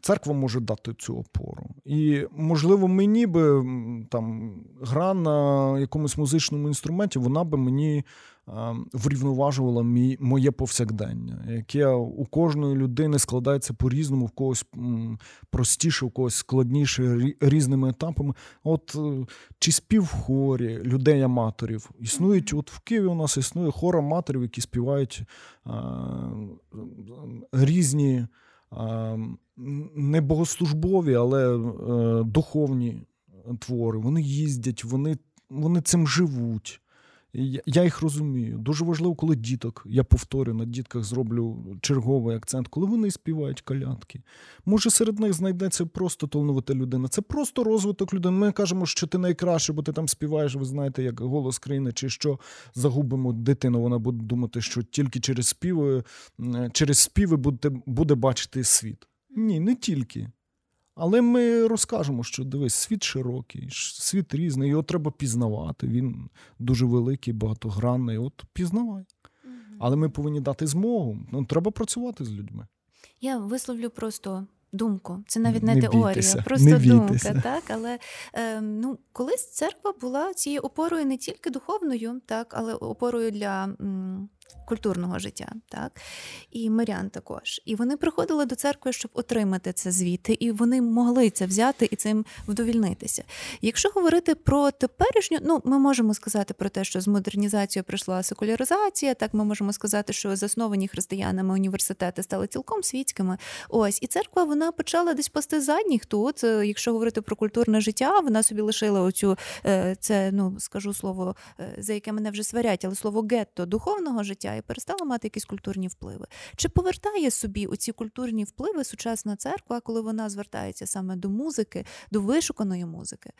Церква може дати цю опору. І, можливо, мені би там гра на якомусь музичному інструменті, вона би мені врівноважувала мій, моє повсякдення, яке у кожної людини складається по-різному, в когось простіше, в когось складніше різними етапами. От е, чи спів в хорі людей-аматорів існують, от в Києві у нас існує хор аматорів, які співають а, різні не богослужбові, але е, духовні твори. Вони їздять, вони, вони цим живуть. Я їх розумію. Дуже важливо, коли діток, я повторю, на дітках зроблю черговий акцент, коли вони співають калятки. Може, серед них знайдеться просто талановита людина. Це просто розвиток людини. Ми кажемо, що ти найкраще, бо ти там співаєш, ви знаєте, як голос країни, чи що загубимо дитину. Вона буде думати, що тільки через співи, через співи буде, буде бачити світ. Ні, не тільки. Але ми розкажемо, що дивись, світ широкий, світ різний, його треба пізнавати. Він дуже великий, багатогранний. От пізнавай. Але ми повинні дати змогу. Ну, Треба працювати з людьми. Я висловлю просто думку. Це навіть не, не теорія, бійтеся, просто не думка. Так, але е, ну, колись церква була цією опорою не тільки духовною, так, але опорою для. М- культурного життя, так і мирян також. І вони приходили до церкви, щоб отримати це звідти, і вони могли це взяти і цим вдовільнитися. Якщо говорити про теперішню, ну ми можемо сказати про те, що з модернізацією прийшла секуляризація, так ми можемо сказати, що засновані християнами університети стали цілком світськими. Ось і церква вона почала десь пасти задніх тут. Е, якщо говорити про культурне життя, вона собі лишила оцю е, це, ну скажу слово, е, за яке мене вже сварять, але слово гетто духовного життя життя і перестала мати якісь культурні впливи. Чи повертає собі оці культурні впливи сучасна церква, коли вона звертається саме до музики, до вишуканої музики?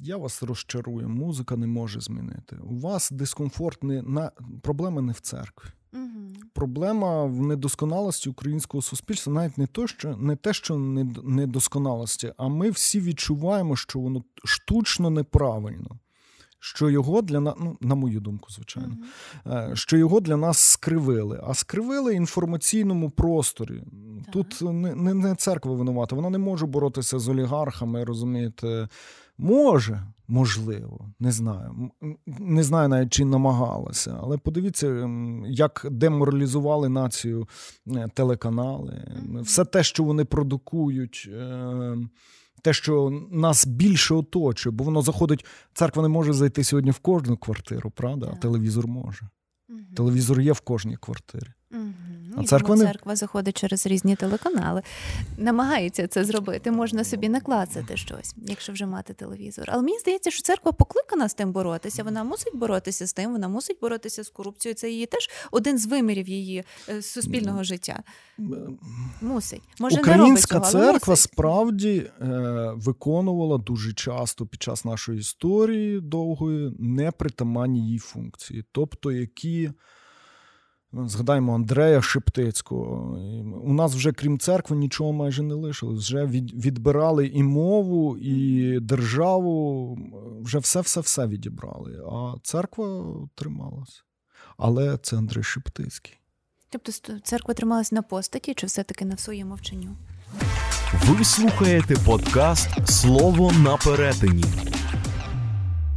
Я вас розчарую, музика не може змінити. У вас дискомфорт не на проблема не в церкві. Угу. Проблема в недосконалості українського суспільства, навіть не то, що не те, що недосконалості, а ми всі відчуваємо, що воно штучно неправильно що його для нас, ну, на мою думку, звичайно, mm-hmm. що його для нас скривили. А скривили інформаційному просторі. Так. Тут не, не не, церква винувата, вона не може боротися з олігархами, розумієте. Може, можливо, не знаю. Не знаю навіть чи намагалася, але подивіться, як деморалізували націю е, телеканали, все те, що вони продукують. Те, що нас більше оточує, бо воно заходить. Церква не може зайти сьогодні в кожну квартиру, правда? А телевізор може. Телевізор є в кожній квартирі. Угу. А церква не... церква заходить через різні телеканали, намагається це зробити. Можна собі наклацати щось, якщо вже мати телевізор. Але мені здається, що церква покликана з тим боротися. Вона мусить боротися з тим, вона мусить боротися з корупцією. Це її теж один з вимірів її е, суспільного життя. Мусить. Може, Українська не робить цього, церква мусить. справді е, виконувала дуже часто під час нашої історії довгої непритаманні її функції, тобто які. Згадаємо Андрея Шептицького. У нас вже крім церкви нічого майже не лишилось. Вже відбирали і мову, і державу, вже все-все-все відібрали. А церква трималася. Але це Андрей Шептицький. Тобто церква трималась на постаті, чи все-таки на своєму мовчанню? Ви слухаєте подкаст Слово на перетині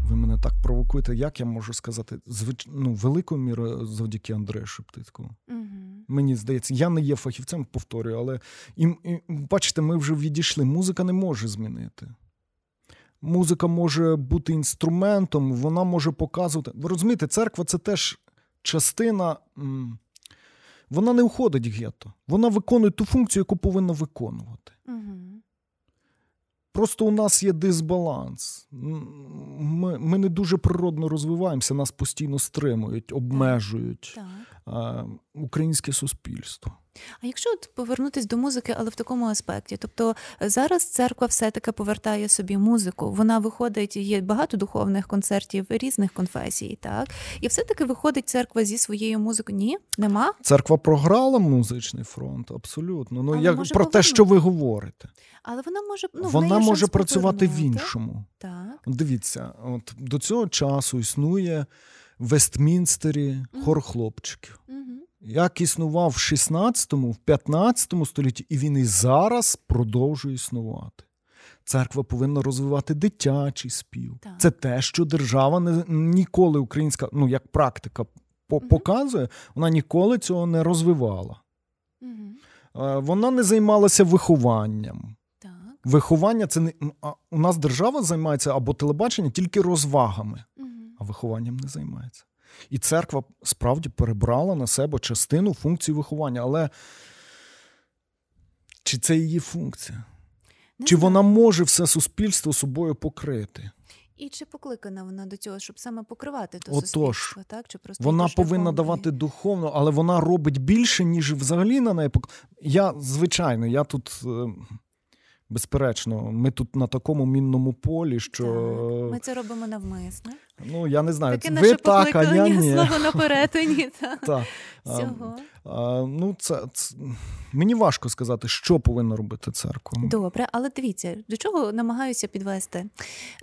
ви мене так провокуєте, як я можу сказати, звич... ну, великою мірою завдяки Андрею Шептицькому. Угу. Мені здається, я не є фахівцем, повторюю, але і, і, бачите, ми вже відійшли. Музика не може змінити. Музика може бути інструментом, вона може показувати. Ви розумієте, церква це теж частина. Вона не уходить в гетто. Вона виконує ту функцію, яку повинна виконувати. Угу. Просто у нас є дисбаланс. Ми ми не дуже природно розвиваємося, нас постійно стримують, обмежують так. А, українське суспільство. А якщо от повернутися до музики, але в такому аспекті, тобто е, зараз церква все-таки повертає собі музику, вона виходить, є багато духовних концертів різних конфесій, так і все-таки виходить церква зі своєю музикою. Ні, нема. Церква програла музичний фронт, абсолютно. Ну як про повернути. те, що ви говорите, але вона може ну, вона може працювати в іншому. Так дивіться, от до цього часу існує в Вестмінстері хор хлопчиків. як існував в 16-му, в 15 столітті, і він і зараз продовжує існувати. Церква повинна розвивати дитячий спів. Так. Це те, що держава не ніколи українська, ну як практика показує, вона ніколи цього не розвивала. Угу. Вона не займалася вихованням. Так. Виховання це не у нас держава займається або телебачення тільки розвагами, угу. А вихованням не займається. І церква справді перебрала на себе частину функції виховання. Але чи це її функція? Не чи знаю. вона може все суспільство собою покрити? І чи покликана вона до цього, щоб саме покривати то Отож, суспільство, так? Чи просто вона повинна давати духовно, але вона робить більше, ніж взагалі на неї пок... Я, звичайно, я тут. е, Безперечно, ми тут на такому мінному полі, що Так, ми це робимо навмисне. Ну я не знаю, Таке ви наше так, а я ні. слово на перетині. [laughs] та, Та. Ну, це, це мені важко сказати, що повинна робити церква. Добре, але дивіться, до чого намагаюся підвести.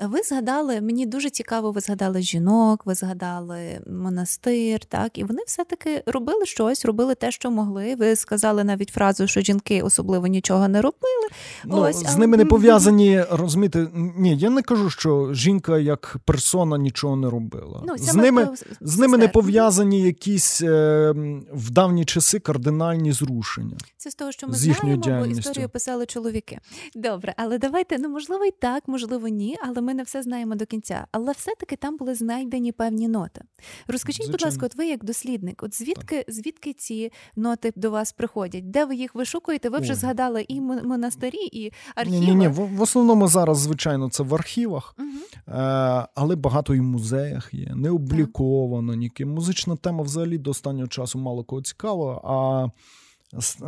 Ви згадали, мені дуже цікаво, ви згадали жінок, ви згадали монастир, так, і вони все-таки робили щось, робили те, що могли. Ви сказали навіть фразу, що жінки особливо нічого не робили. Ну, Ось, з але- ними не пов'язані, розумієте, ні, я не кажу, що жінка як персона нічого не робила. Ну, з ними, з ними не пов'язані якісь е, в давні часи кардинальні зрушення. Це з того, що ми знаємо, бо історію писали чоловіки. Добре, але давайте, ну можливо, і так, можливо, ні, але ми не все знаємо до кінця. Але все-таки там були знайдені певні ноти. Розкажіть, будь ласка, от ви як дослідник, от звідки звідки ці ноти до вас приходять? Де ви їх вишукуєте? Ви вже Ой. згадали і монастирі, і архіви. Ні, ні, ні. В, в основному зараз, звичайно, це в архівах, Мгм. е, але багато і в музеях є. Не обліковано ніким. Музична тема взагалі до останнього часу мало кого цікава, а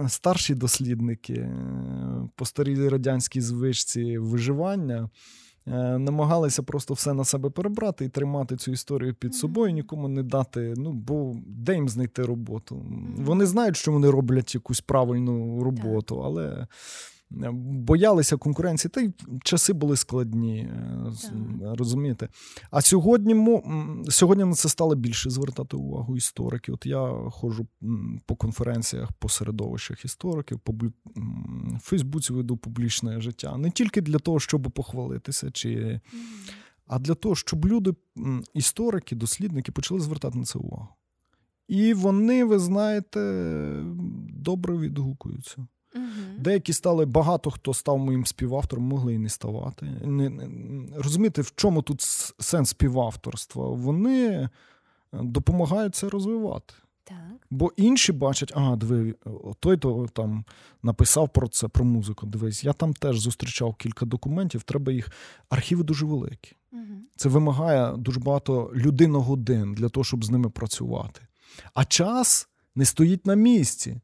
старші дослідники е, по старій радянській звичці виживання. е, Намагалися просто все на себе перебрати і тримати цю історію під собою, нікому не дати. Ну бо де їм знайти роботу? Вони знають, що вони роблять якусь правильну роботу, але боялися конкуренції. Та й часи були складні, е, розумієте. А сьогодні сьогодні на це стало більше звертати увагу історики. От я ходжу по конференціях, по середовищах істориків, публі... в Фейсбуці веду публічне життя. Не тільки для того, щоб похвалитися, чи... А для того, щоб люди, історики, дослідники, почали звертати на це увагу. І вони, ви знаєте, добре відгукуються. Мгм. Деякі стали, багато хто став моїм співавтором, могли і не ставати. Не, не, розумієте, в чому тут сенс співавторства? Вони е, допомагають це розвивати. Так. Бо інші бачать, ага, диви, той то там написав про це, про музику. Дивись, я там теж зустрічав кілька документів, треба їх. Архіви дуже великі. Мгм. Це вимагає дуже багато людиногодин для того, щоб з ними працювати. А час не стоїть на місці.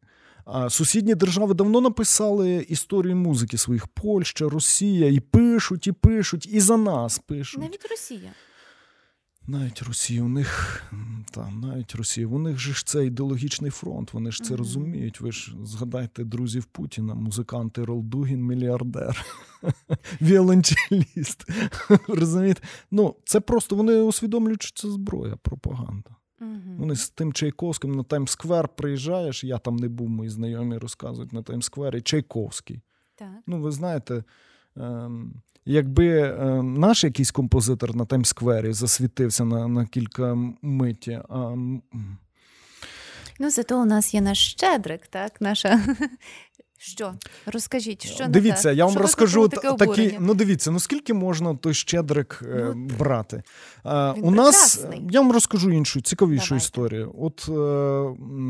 А Сусідні держави давно написали історію музики своїх Польща, Росія, і пишуть, і пишуть, і за нас пишуть. Навіть Росія. Навіть Росія, у них м, там, навіть Росія, у них же ж це ідеологічний фронт. Вони ж це Мгм. розуміють. Ви ж згадайте друзів Путіна, музикант Ірол Дугін, мільярдер, [laughs] віолончеліст. [laughs] Розумієте? Ну, це просто вони усвідомлюють, що це зброя, пропаганда. Мгм. Вони з тим Чайковським на Таймсквер приїжджаєш, я там не був, мої знайомі розказують на Таймсквері, Чайковський. Так. Ну, ви знаєте, ем, якби ем, наш якийсь композитор на Таймсквері засвітився на, на кілька миті, а Ну, зато у нас є наш щедрик, так? Наша. Що? Розкажіть, що не дивіться, так? я вам Що розкажу таке такі. Ну, дивіться, ну скільки можна той щедрик е, Ну, брати? Е, у нас прекрасний. я вам розкажу іншу цікавішу Давайте. історію. От е,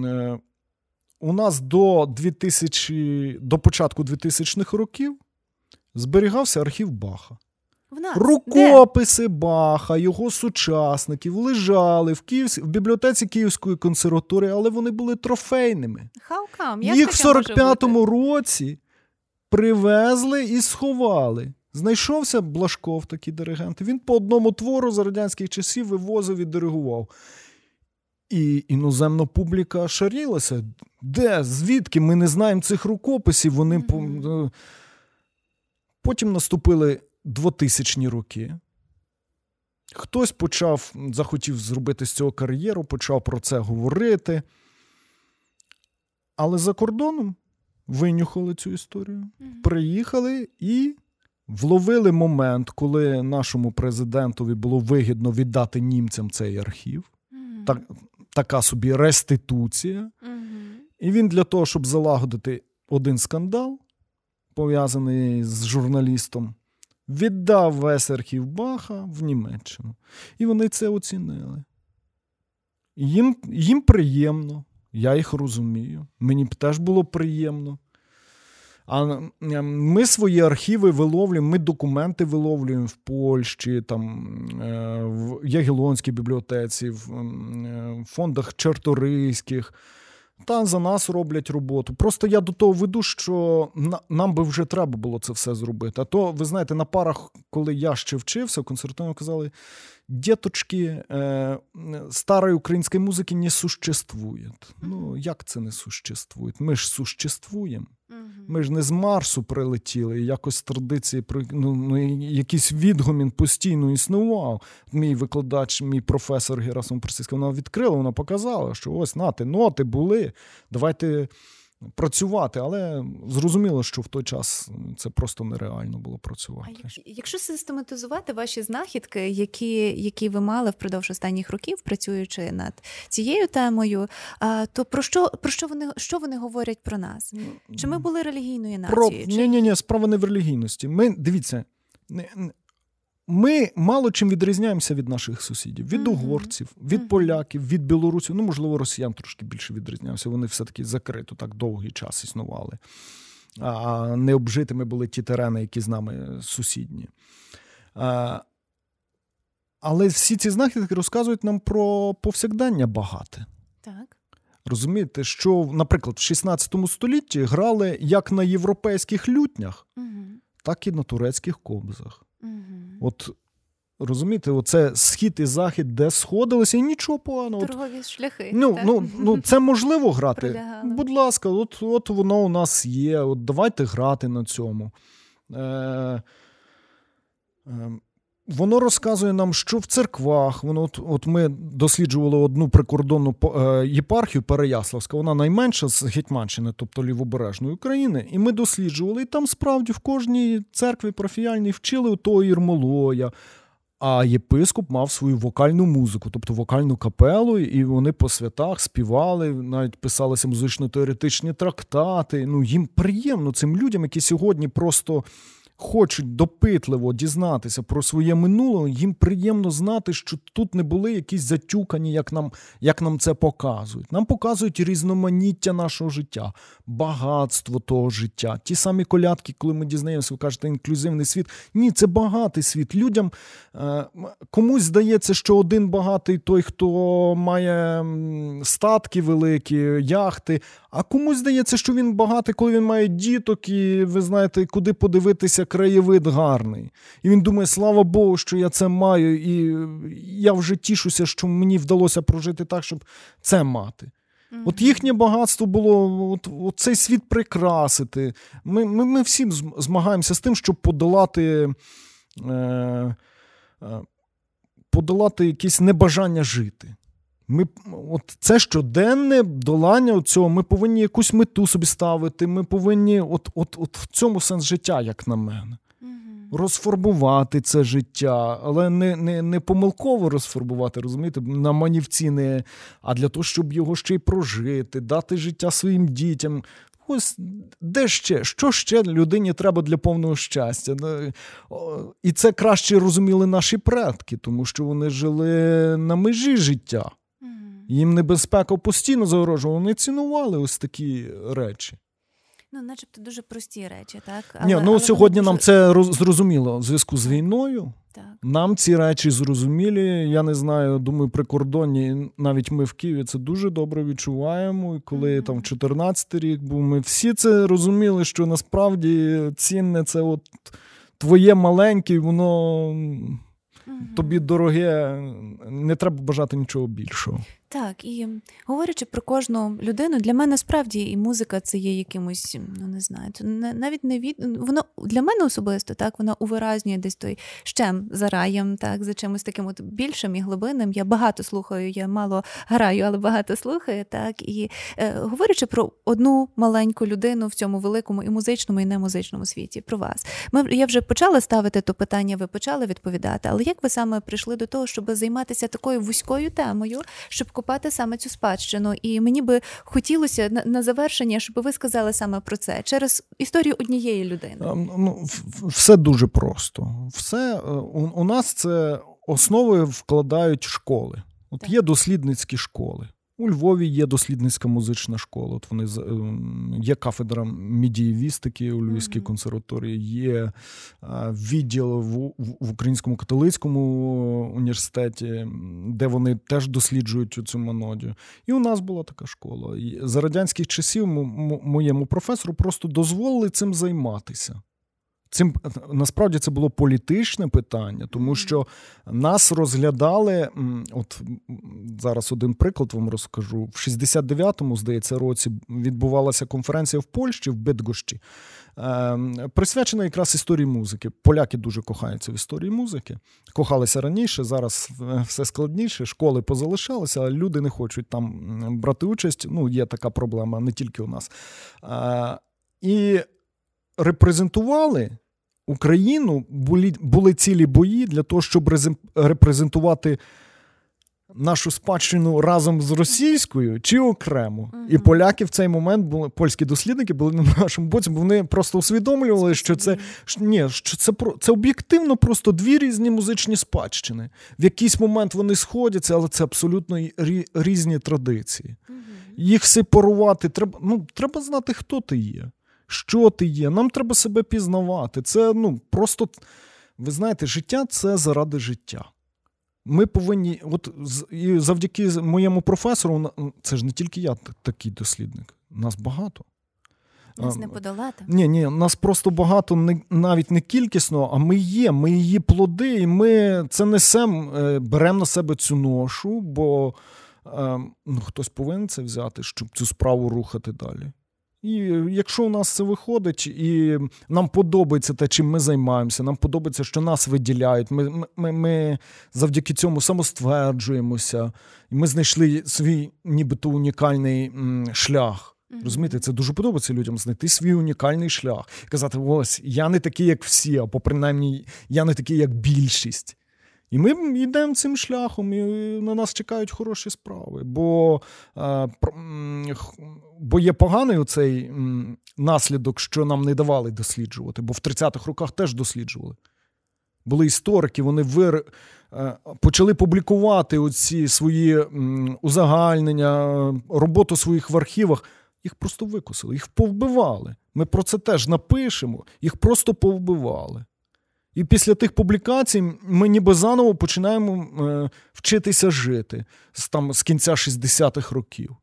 е, у нас до 2000, до початку 2000-х років зберігався архів Баха. В нас. Де? Рукописи Баха, його сучасників лежали в, Київсь... в бібліотеці Київської консерваторії, але вони були трофейними. How come? Як Їх в таке 45-му році привезли і сховали. Знайшовся Блашков, такий диригент. Він по одному твору за радянських часів вивозив і диригував. І іноземна публіка шарілася. Де? Звідки? Ми не знаємо цих рукописів. Вони е. Потім наступили 2000-ні роки. Хтось почав, захотів зробити з цього кар'єру, почав про це говорити. Але за кордоном винюхали цю історію, приїхали і вловили момент, коли нашому президентові було вигідно віддати німцям цей архів. Так, така собі реституція. І він для того, щоб залагодити один скандал, пов'язаний з журналістом, віддав весь архів Баха в Німеччину. І вони це оцінили. Їм, їм приємно, я їх розумію. Мені б теж було приємно. А ми свої архіви виловлюємо, ми документи виловлюємо в Польщі, там, е, в Ягелонській бібліотеці, в е, фондах Чарторийських. Та за нас роблять роботу. Просто я до того веду, що нам би вже треба було це все зробити. А то, ви знаєте, на парах, коли я ще вчився, концертуємо казали: діточки, е, старої української музики не существує. Ну, як це не существує? Ми ж существуємо. Ми ж не з Марсу прилетіли, якось традиції ну, ну, якийсь відгомін постійно існував. Мій викладач, мій професор Герасим Персиська, вона відкрила, вона показала, що ось нати, ноти були. Давайте працювати, але зрозуміло, що в той час це просто нереально було працювати. А якщо систематизувати ваші знахідки, які які ви мали впродовж останніх років, працюючи над цією темою, то про що про що вони що вони говорять про нас? Чи ми були релігійною нацією? Про... Ні, ні, ні, справа не в релігійності. Ми дивіться. Ми мало чим відрізняємося від наших сусідів, від mm-hmm. угорців, від mm-hmm. поляків, від білорусів. Ну, можливо, росіян трошки більше відрізняємося. Вони все-таки закрито так довгий час існували. А необжитими були ті терени, які з нами сусідні. А, Але всі ці знахідки розказують нам про повсякдення багате. Так. Розумієте, що, наприклад, в 16 столітті грали як на європейських лютнях, mm-hmm. так і на турецьких кобзах. Угу. От розумієте, оце схід і захід, де сходилися, і нічого поганого. Торгові шляхи. Ну, ну, ну, Це можливо грати. Будь ласка, от от воно у нас є. От Давайте грати на цьому. Е, е, Воно розказує нам, що в церквах, воно от от ми досліджували одну прикордонну е, єпархію Переяславська, вона найменша з Гетьманщини, тобто лівобережної України. І ми досліджували, і там справді в кожній церкві парафіяльній вчили того Ірмолоя. А єпископ мав свою вокальну музику, тобто вокальну капелу, і вони по святах співали, навіть писалися музично-теоретичні трактати. Ну їм приємно цим людям, які сьогодні просто хочуть допитливо дізнатися про своє минуле, їм приємно знати, що тут не були якісь затюкані, як нам як нам це показують. Нам показують різноманіття нашого життя, багатство того життя. Ті самі колядки, коли ми дізнаємося, ви кажете, інклюзивний світ. Ні, це багатий світ. Людям е, комусь здається, що один багатий той, хто має статки великі, яхти, а комусь здається, що він багатий, коли він має діток, і ви знаєте, куди подивитися краєвид гарний. І він думає, слава Богу, що я це маю, і я вже тішуся, що мені вдалося прожити так, щоб це мати. Mm-hmm. От їхнє багатство було от, от цей світ прикрасити. Ми ми, ми всі змагаємося з тим, щоб подолати е, е, подолати якесь небажання жити. Ми, от Це щоденне долання цього, ми повинні якусь мету собі ставити. Ми повинні, от от, от в цьому сенс життя, як на мене, угу. розфарбувати це життя, але не не, не помилково розфарбувати, розумієте, на манівці не, а для того, щоб його ще й прожити, дати життя своїм дітям. Ось де ще, що ще людині треба для повного щастя? І це краще розуміли наші предки, тому що вони жили на межі життя. Їм небезпека постійно загрожувала, вони цінували ось такі речі. Ну, начебто дуже прості речі, так? Але, Ні, ну але Сьогодні нам це роз, зрозуміло в зв'язку з війною. Так. Нам ці речі зрозумілі. Я не знаю, думаю, прикордонні, навіть ми в Києві це дуже добре відчуваємо. І коли mm-hmm. там 14 рік був, ми всі це розуміли, що насправді цінне це от твоє маленьке, воно mm-hmm. тобі дороге, не треба бажати нічого більшого. Так, і говорячи про кожну людину, для мене справді і музика це є якимось, ну не знаю, навіть не від воно для мене особисто так вона увиразнює десь той щем за раєм, так за чимось таким от більшим і глибинним. Я багато слухаю, я мало граю, але багато слухаю. Так і е, говорячи про одну маленьку людину в цьому великому і музичному, і немузичному світі, про вас. Ми я вже почала ставити то питання, ви почали відповідати. Але як ви саме прийшли до того, щоб займатися такою вузькою темою, щоб копати саме цю спадщину. І мені би хотілося на, на завершення, щоб ви сказали саме про це через історію однієї людини. Ну, Все дуже просто. Все е, у, у нас це основи вкладають школи. От так. є дослідницькі школи. У Львові є дослідницька музична школа. От вони ем, Є кафедра медієвістики у Львівській mm-hmm. консерваторії, є відділ в, в Українському католицькому університеті, де вони теж досліджують цю монодію. І у нас була така школа. І За радянських часів моєму професору просто дозволили цим займатися. Цим насправді це було політичне питання, тому що нас розглядали. От зараз один приклад вам розкажу. В 69-му, здається, році відбувалася конференція в Польщі в Битгощі, ем, присвячена якраз історії музики. Поляки дуже кохаються в історії музики. Кохалися раніше, зараз все складніше. Школи позалишалися, а люди не хочуть там брати участь. Ну, є така проблема, не тільки у нас. Е, і репрезентували Україну, були були цілі бої для того, щоб репрезентувати нашу спадщину разом з російською чи окремо. Uh-huh. І поляки в цей момент були польські дослідники були на нашому боці, бо вони просто усвідомлювали, що це ні, що це це об'єктивно просто дві різні музичні спадщини. В якийсь момент вони сходяться, але це абсолютно різні традиції. Uh-huh. Їх сепарувати треба. Ну, треба знати, хто ти є що ти є. Нам треба себе пізнавати. Це ну, просто, ви знаєте, життя це заради життя. Ми повинні, от і завдяки моєму професору, це ж не тільки я такий дослідник, нас багато. Нас не подолати. Ні, ні, нас просто багато не навіть не кількісно, а ми є, ми її плоди, і ми це несемо, е, беремо на себе цю ношу, бо е, ну, хтось повинен це взяти, щоб цю справу рухати далі. І якщо у нас це виходить, і нам подобається те, чим ми займаємося, нам подобається, що нас виділяють. Ми ми, ми завдяки цьому самостверджуємося, і ми знайшли свій нібито унікальний м, шлях. Mm-hmm. Розумієте, це дуже подобається людям знайти свій унікальний шлях казати: ось я не такий, як всі, або принаймні я не такий, як більшість. І ми йдемо цим шляхом, і на нас чекають хороші справи. Бо бо є поганий оцей наслідок, що нам не давали досліджувати, бо в 30-х роках теж досліджували. Були історики, вони вир... Е, почали публікувати оці свої узагальнення, роботу своїх в архівах. Їх просто викосили, їх повбивали. Ми про це теж напишемо, їх просто повбивали. І після тих публікацій ми ніби заново починаємо е, вчитися жити з там, з кінця 60-х років.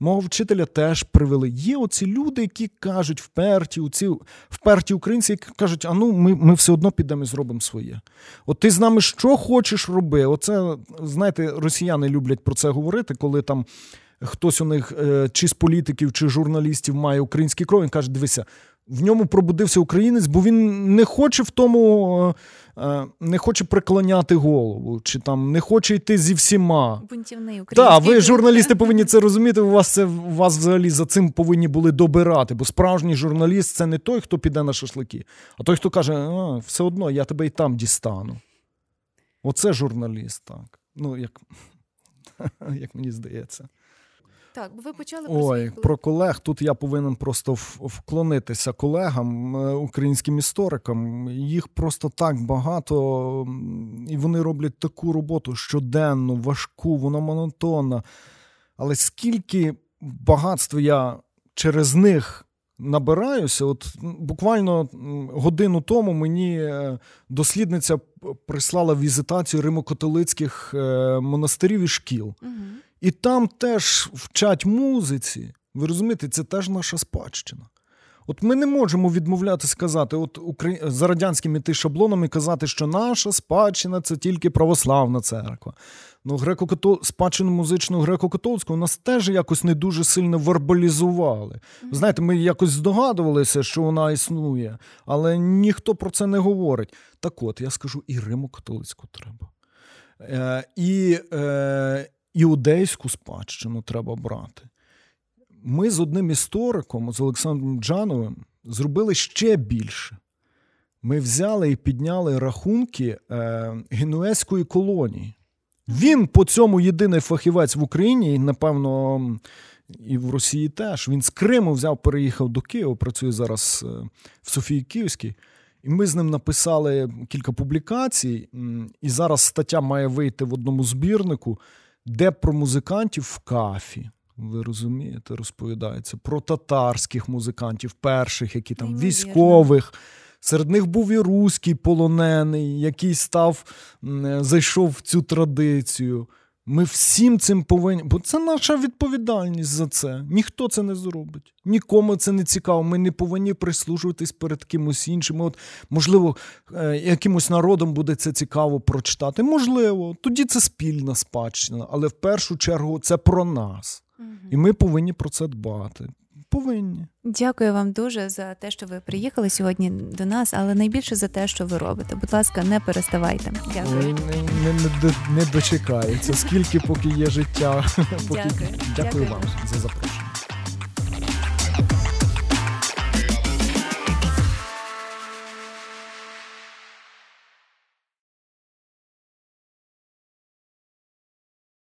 Мого вчителя теж привели. Є оці люди, які кажуть, вперті, оці, вперті українці, які кажуть, а ну ми ми все одно підемо і зробимо своє. От ти з нами що хочеш роби? Оце, знаєте, росіяни люблять про це говорити, коли там хтось у них, е, чи з політиків, чи журналістів має український кров, він каже, дивися, в ньому пробудився українець, бо він не хоче в тому, е, е, не хоче приклоняти голову, чи там не хоче йти зі всіма. Бунтівний український. Так, ви журналісти повинні це [laughs] розуміти. У вас це вас взагалі за цим повинні були добирати. Бо справжній журналіст це не той, хто піде на шашлики, а той, хто каже, а, все одно я тебе і там дістану. Оце журналіст, так. Ну, як, [laughs] як мені здається. Так, ви почали про Ой, про колег. Тут я повинен просто вклонитися колегам, е, українським історикам. Їх просто так багато, і вони роблять таку роботу щоденну, важку, вона монотонна. Але скільки багатства я через них набираюся, от буквально годину тому мені е, дослідниця прислала візитацію римокатолицьких е, монастирів і шкіл. Угу. І там теж вчать музиці. Ви розумієте, це теж наша спадщина. От ми не можемо відмовляти сказати, от за радянськими ти шаблонами казати, що наша спадщина це тільки православна церква. Ну, греко спадщину музичну греко-католицьку у нас теж якось не дуже сильно вербалізували. Ви знаєте, ми якось здогадувалися, що вона існує, але ніхто про це не говорить. Так от, я скажу, і Римо-католицьку треба. Е, І е, іудейську спадщину треба брати. Ми з одним істориком, з Олександром Джановим, зробили ще більше. Ми взяли і підняли рахунки е, генуезької колонії. Він по цьому єдиний фахівець в Україні, і, напевно, і в Росії теж. Він з Криму взяв, переїхав до Києва, працює зараз е, в Софії Київській. І ми з ним написали кілька публікацій, і зараз стаття має вийти в одному збірнику де про музикантів в кафі. Ви розумієте, розповідається про татарських музикантів, перших, які там Неймовірно. військових. Серед них був і руський полонений, який став, зайшов в цю традицію. Ми всім цим повинні, бо це наша відповідальність за це. Ніхто це не зробить. Нікому це не цікаво. Ми не повинні прислужуватись перед кимось іншим. От, можливо, е, якимось народом буде це цікаво прочитати. Можливо, тоді це спільна спадщина, але в першу чергу це про нас. І ми повинні про це дбати. Повинні. Дякую вам дуже за те, що ви приїхали сьогодні до нас, але найбільше за те, що ви робите. Будь ласка, не переставайте. Дякую. Не, не, не, не дочекається, скільки поки є життя. [laughs] Поки... Дякую. Дякую Дякую вам за запрошення.